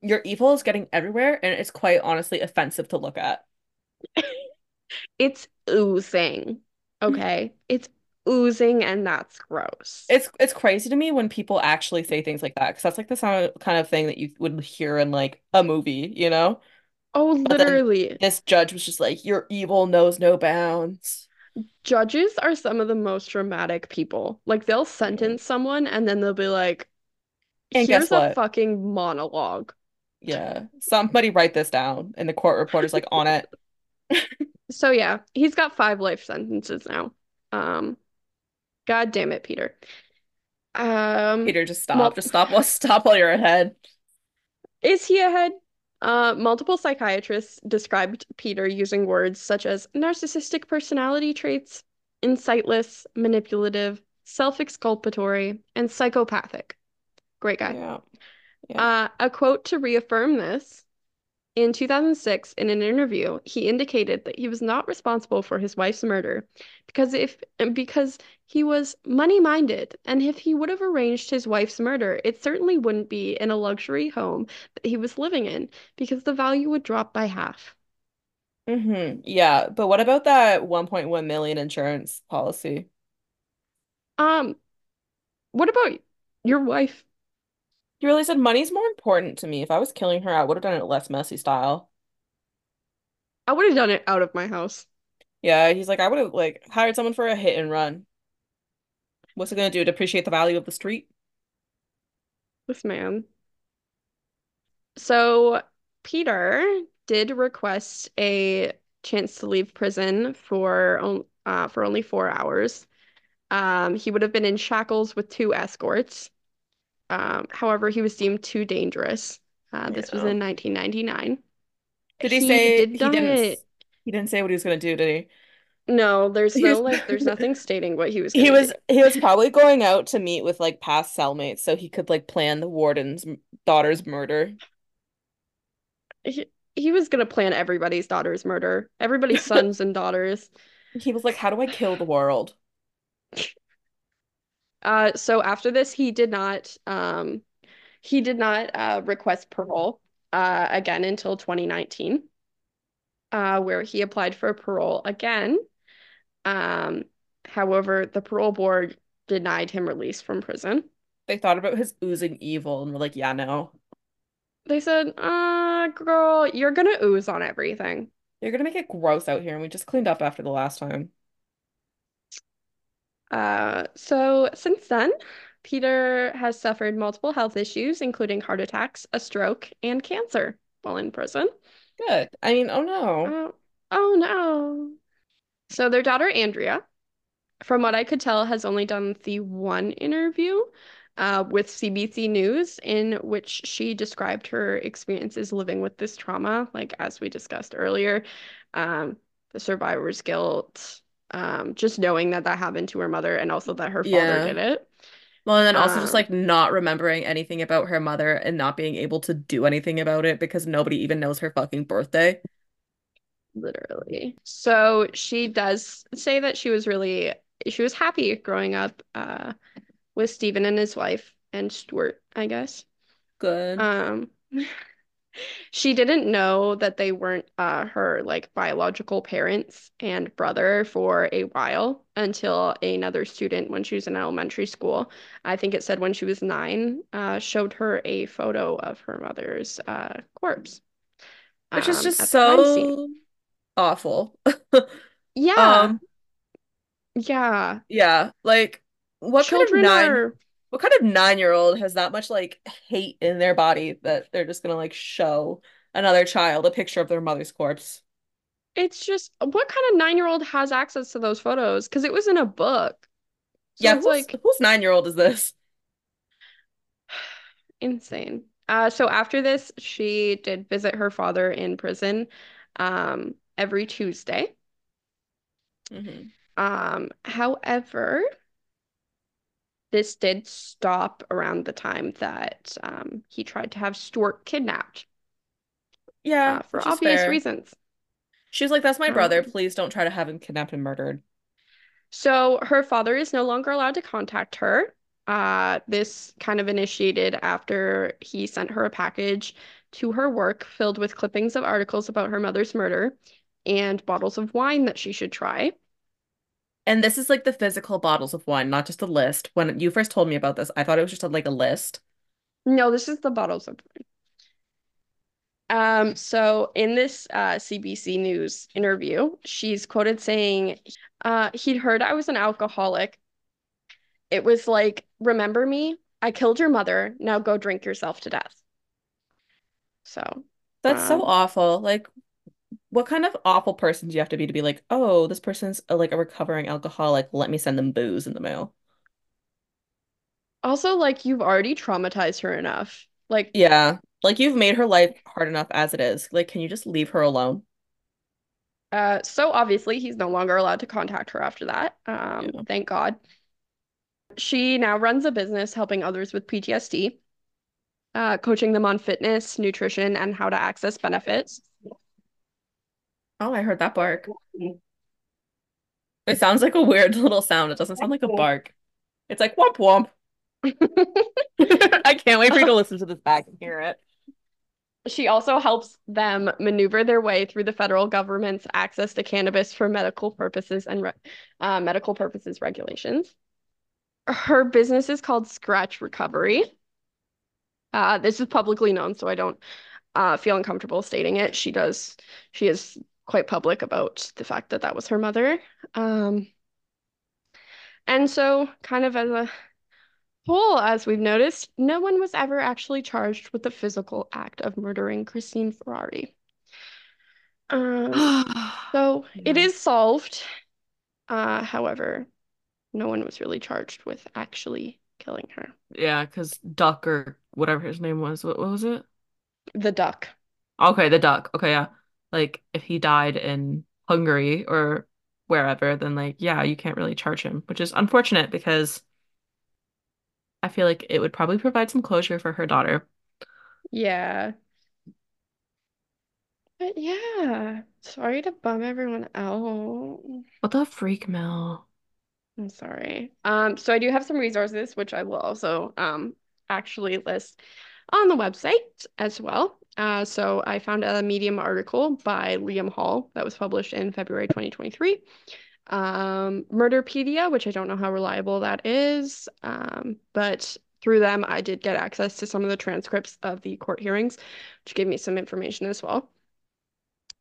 Your evil is getting everywhere and it's quite honestly offensive to look at. It's oozing, okay? It's oozing, and that's gross. It's it's crazy to me when people actually say things like that because that's like the sound kind of thing that you would hear in like a movie, you know? Oh, literally. this judge was just like, Your evil knows no bounds. Judges are some of the most dramatic people. Like they'll sentence someone and then they'll be like, And here's a fucking monologue. Yeah. Somebody write this down. And the court reporter's like on it. So yeah, he's got five life sentences now. Um, God damn it, Peter. Um, Peter, just stop. mul Just stop while stop while you're ahead. is he ahead? Uh, multiple psychiatrists described Peter using words such as narcissistic personality traits, insightless, manipulative, self-exculpatory, and psychopathic. Great guy. Yeah. Yeah. Uh, a quote to reaffirm this in 2006, in an interview, he indicated that he was not responsible for his wife's murder because if because he was money-minded, and if he would have arranged his wife's murder, it certainly wouldn't be in a luxury home that he was living in because the value would drop by half. hmm Yeah. But what about that 1.1 million insurance policy? Um, what about your wife? You really said money's more important to me. If I was killing her, I would have done it less messy style. I would have done it out of my house. Yeah, he's like, I would have like hired someone for a hit and run. What's it gonna do? Depreciate the value of the street? This man. So Peter did request a chance to leave prison for uh, for only four hours. Um, he would have been in shackles with two escorts. Um, however, he was deemed too dangerous. Uh, this was in 1999. Did he He say did he didn't he didn't say what he was gonna do, did he? No, there's he? He no was like, there's nothing stating what he was he gonna do. was he was probably going out to meet with like past cellmates so he could like plan the warden's daughter's murder. He, he was gonna plan everybody's daughter's murder, everybody's sons and daughters. He was like, How do I kill the world? Uh, so after this, he did not um he did not uh request parole uh again until 2019, uh, where he applied for parole again. Um, however, the parole board denied him release from prison. They thought about his oozing evil and were like, Yeah, no. They said, uh, girl, you're gonna ooze on everything. You're gonna make it gross out here, and we just cleaned up after the last time. Uh, so since then, Peter has suffered multiple health issues, including heart attacks, a stroke, and cancer while in prison. Good. I mean, oh no. Oh, oh no. So their daughter Andrea, from what I could tell, has only done the one interview uh, with CBC News in which she described her experiences living with this trauma, like as we discussed earlier, um, the survivor's guilt, um, just knowing that that happened to her mother and also that her father Yeah. did it. Well, and then also just Um, like not remembering anything about her mother and not being able to do anything about it because nobody even knows her fucking birthday. literally. So she does say that she was really she was happy growing up uh, with Stephen and his wife and Stuart, I guess. Good. Um, she didn't know that they weren't uh, her like biological parents and brother for a while until another student when she was in elementary school. I think it said when she was nine, uh, showed her a photo of her mother's uh, corpse Which is um, just crime scene. so awful. Yeah, Um, yeah. yeah, like what kind of Children nine are, what kind of nine-year-old has that much like hate in their body that they're just gonna like show another child a picture of their mother's corpse? it's just what kind of nine-year-old has access to those photos? Because it was in a book. So Yeah, who's like whose nine-year-old is this? insane. Uh, so after this, she did visit her father in prison um, every Tuesday. hmm Um, however, this did stop around the time that um, he tried to have Stuart kidnapped Yeah, uh, for obvious fair. reasons. She was like, "That's my brother. Um, Please don't try to have him kidnapped and murdered." So her father is no longer allowed to contact her. Uh, this kind of initiated after he sent her a package to her work filled with clippings of articles about her mother's murder and bottles of wine that she should try. And this is like the physical bottles of wine, not just a list. When you first told me about this, I thought it was just a, like a list. No, this is the bottles of wine. Um, so in this uh, CBC News interview, she's quoted saying, uh, he'd heard I was an alcoholic. It was like, remember me? I killed your mother. Now go drink yourself to death. So, That's so um, awful. Like, what kind of awful person do you have to be to be like, oh, this person's a, like a recovering alcoholic. Let me send them booze in the mail. also like you've already traumatized her enough. Like, Yeah. Like you've made her life hard enough as it is. Like, can you just leave her alone? uh, so obviously he's no longer allowed to contact her after that. Um, Yeah. thank God. She now runs a business helping others with PTSD, uh, coaching them on fitness, nutrition, and how to access benefits. Oh, I heard that bark. It sounds like a weird little sound. It doesn't sound like a bark. It's like womp womp. I can't wait for you to listen to this back and hear it. She also helps them maneuver their way through the federal government's access to cannabis for medical purposes and re uh, medical purposes regulations. Her business is called Scratch Recovery. Uh, this is publicly known, so I don't uh, feel uncomfortable stating it. She does, she is quite public about the fact that that was her mother. Um, and so, kind of as a whole, as we've noticed, no one was ever actually charged with the physical act of murdering Christine Ferrari. Um, so it is solved. Uh, however, no one was really charged with actually killing her. Yeah, because Duck or whatever his name was, what, what was it? The duck. Okay, the duck. Okay, yeah. Like if he died in Hungary or wherever, then like yeah, you can't really charge him, which is unfortunate because I feel like it would probably provide some closure for her daughter. Yeah. But yeah, sorry to bum everyone out. What the freak, Mel? I'm sorry. Um, so I do have some resources, which I will also um actually list on the website as well. Uh, so I found a Medium article by Liam Hall that was published in February 2023. Um, Murderpedia, which I don't know how reliable that is, um, but through them I did get access to some of the transcripts of the court hearings, which gave me some information as well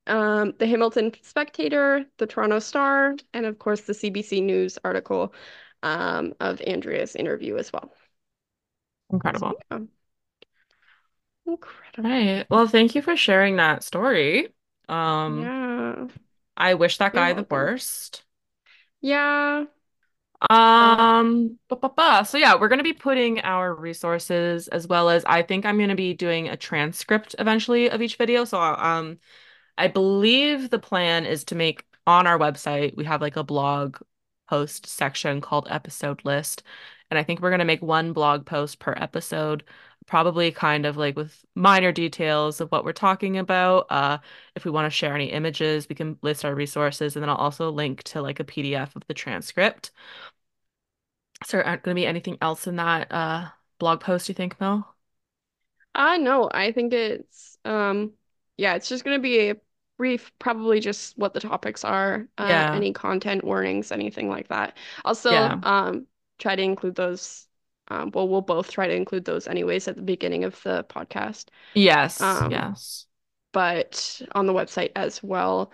um, the Hamilton Spectator, the Toronto Star, and of course the CBC News article um, of Andrea's interview as well. So, Incredible. yeah. Incredible. Right. Well, thank you for sharing that story. Um, Yeah. I wish that guy the worst. Yeah. Um, ba, ba, ba. So yeah, we're gonna be putting our resources as well as I think I'm gonna be doing a transcript eventually of each video. So um, I believe the plan is to make on our website, we have like a blog post section called episode list. And I think we're gonna make one blog post per episode, probably kind of like with minor details of what we're talking about. Uh, if we want to share any images, we can list our resources, and then I'll also link to like a PDF of the transcript. So, aren't going to be anything else in that uh blog post, you think, Mel? uh no, I think it's um yeah, it's just gonna be a brief, probably just what the topics are, uh, Yeah. any content warnings, anything like that. I'll Yeah. um try to include those. Um, well, we'll both try to include those anyways at the beginning of the podcast. Yes. Um, Yes. but on the website as well.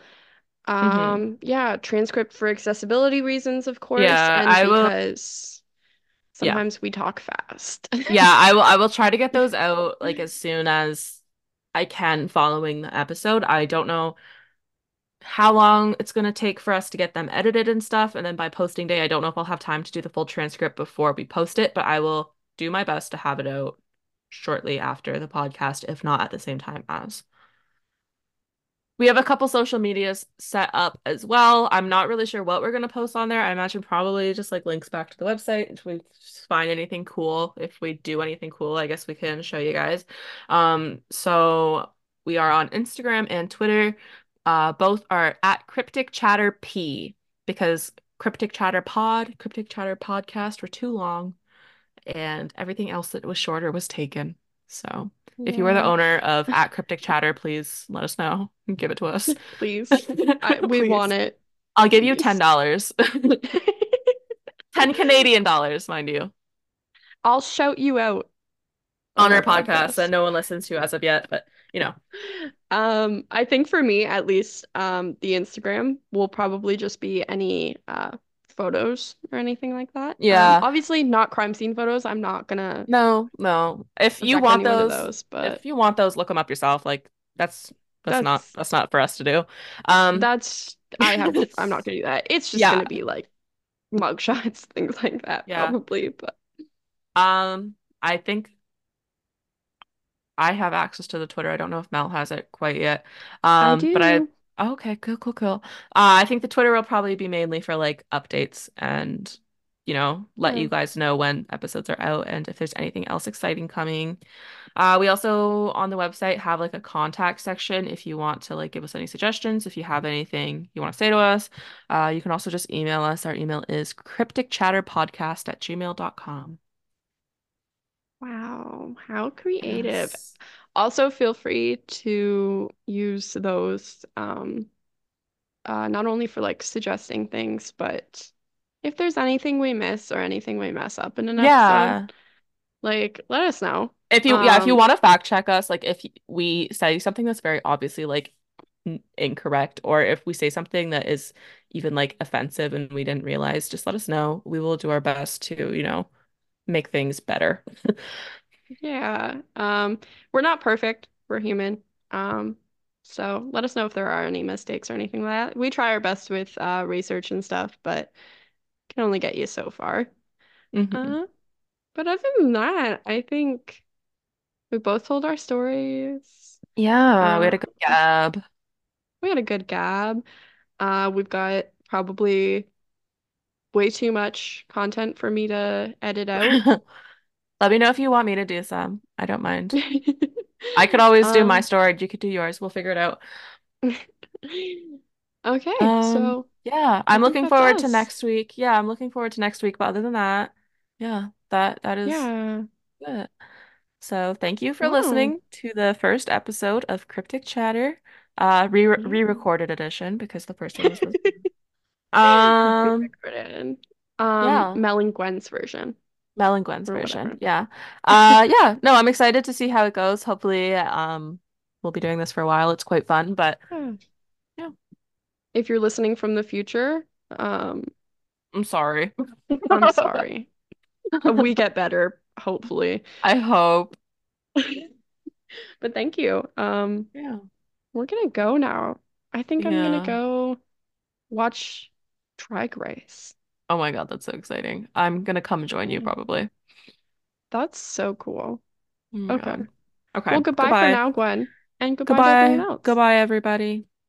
hmm Um, yeah, transcript for accessibility reasons, of course, Yeah, and I will. because Yeah. sometimes we talk fast. Yeah, I will I will try to get those out like as soon as I can following the episode. I don't know how long it's going to take for us to get them edited and stuff, and then by posting day, I don't know if I'll have time to do the full transcript before we post it, but I will do my best to have it out shortly after the podcast, if not at the same time as. We have a couple social medias set up as well. I'm not really sure what we're going to post on there. I imagine probably just like links back to the website. If we find anything cool, if we do anything cool, I guess we can show you guys. Um, so we are on Instagram and Twitter. Uh, both are at Cryptic Chatter P because Cryptic Chatter Pod, Cryptic Chatter Podcast were too long, and everything else that was shorter was taken. So if you are the owner of at Cryptic Chatter, please let us know and give it to us. please. I, we want it, I'll give you $10. 10 Canadian dollars, mind you, I'll shout you out on on our our podcast that no one listens to as of yet, but you know. Um, I think for me, at least, um, the Instagram will probably just be any uh photos or anything like that. Um, Yeah. obviously not crime scene photos. I'm not gonna No, no. If you want those, those, but if you want those, look them up yourself. Like that's that's not that's that's not for us to do. Um that's I have I'm not gonna do that. It's just yeah. gonna be like mugshots, things like that, Yeah. probably. But Um I think I have access to the Twitter. I don't know if Mel has it quite yet. I Um, but I do. okay, cool, cool, cool. Uh, I think the Twitter will probably be mainly for like updates and you know, let Yeah. you guys know when episodes are out and if there's anything else exciting coming. Uh, we also on the website have like a contact section if you want to like give us any suggestions, if you have anything you want to say to us. Uh, you can also just email us. Our email is crypticchatterpodcast at gmail.com. Wow, how creative. Yes. Also, feel free to use those um, uh, not only for like suggesting things, but if there's anything we miss or anything we mess up in an episode, Yeah. like let us know. If you, yeah, if you Um, want to fact check us, like if we say something that's very obviously like incorrect, or if we say something that is even like offensive and we didn't realize, just let us know. We will do our best to, you know, make things better. yeah. Um, we're not perfect. We're human. Um, so let us know if there are any mistakes or anything like that. We try our best with uh, research and stuff, but can only get you so far. hmm Uh, but other than that, I think we both told our stories. Yeah, we had Uh, a good gab. we had a good gab. Uh, we've got probably way too much content for me to edit out. Let me know if you want me to do some. I don't mind. I could always do my Um, story. You could do yours. We'll figure it out. okay, Um, so yeah, I'm looking forward to next week. Yeah, I'm looking forward to next week. But other than that, yeah, that that is Yeah. it. So thank you for Wow. listening to the first episode of Cryptic Chatter, uh, re re-recorded edition because the first one was good. Um. Um, yeah, Mel and Gwen's version Mel and Gwen's or version. whatever. Yeah. Uh, yeah. No, I'm excited to see how it goes. Hopefully, um, we'll be doing this for a while. It's quite fun, but Yeah. yeah, If you're listening from the future, um, I'm sorry. I'm sorry. We get better, hopefully. I hope. But thank you. Um, Yeah. we're gonna go now. I think I'm gonna go watch Drag Race. Oh my God, that's so exciting. I'm gonna come join you mm. probably. That's so cool. Oh Okay. God. Well, Okay. goodbye for now, Gwen, and goodbye to everyone else. Goodbye, everybody.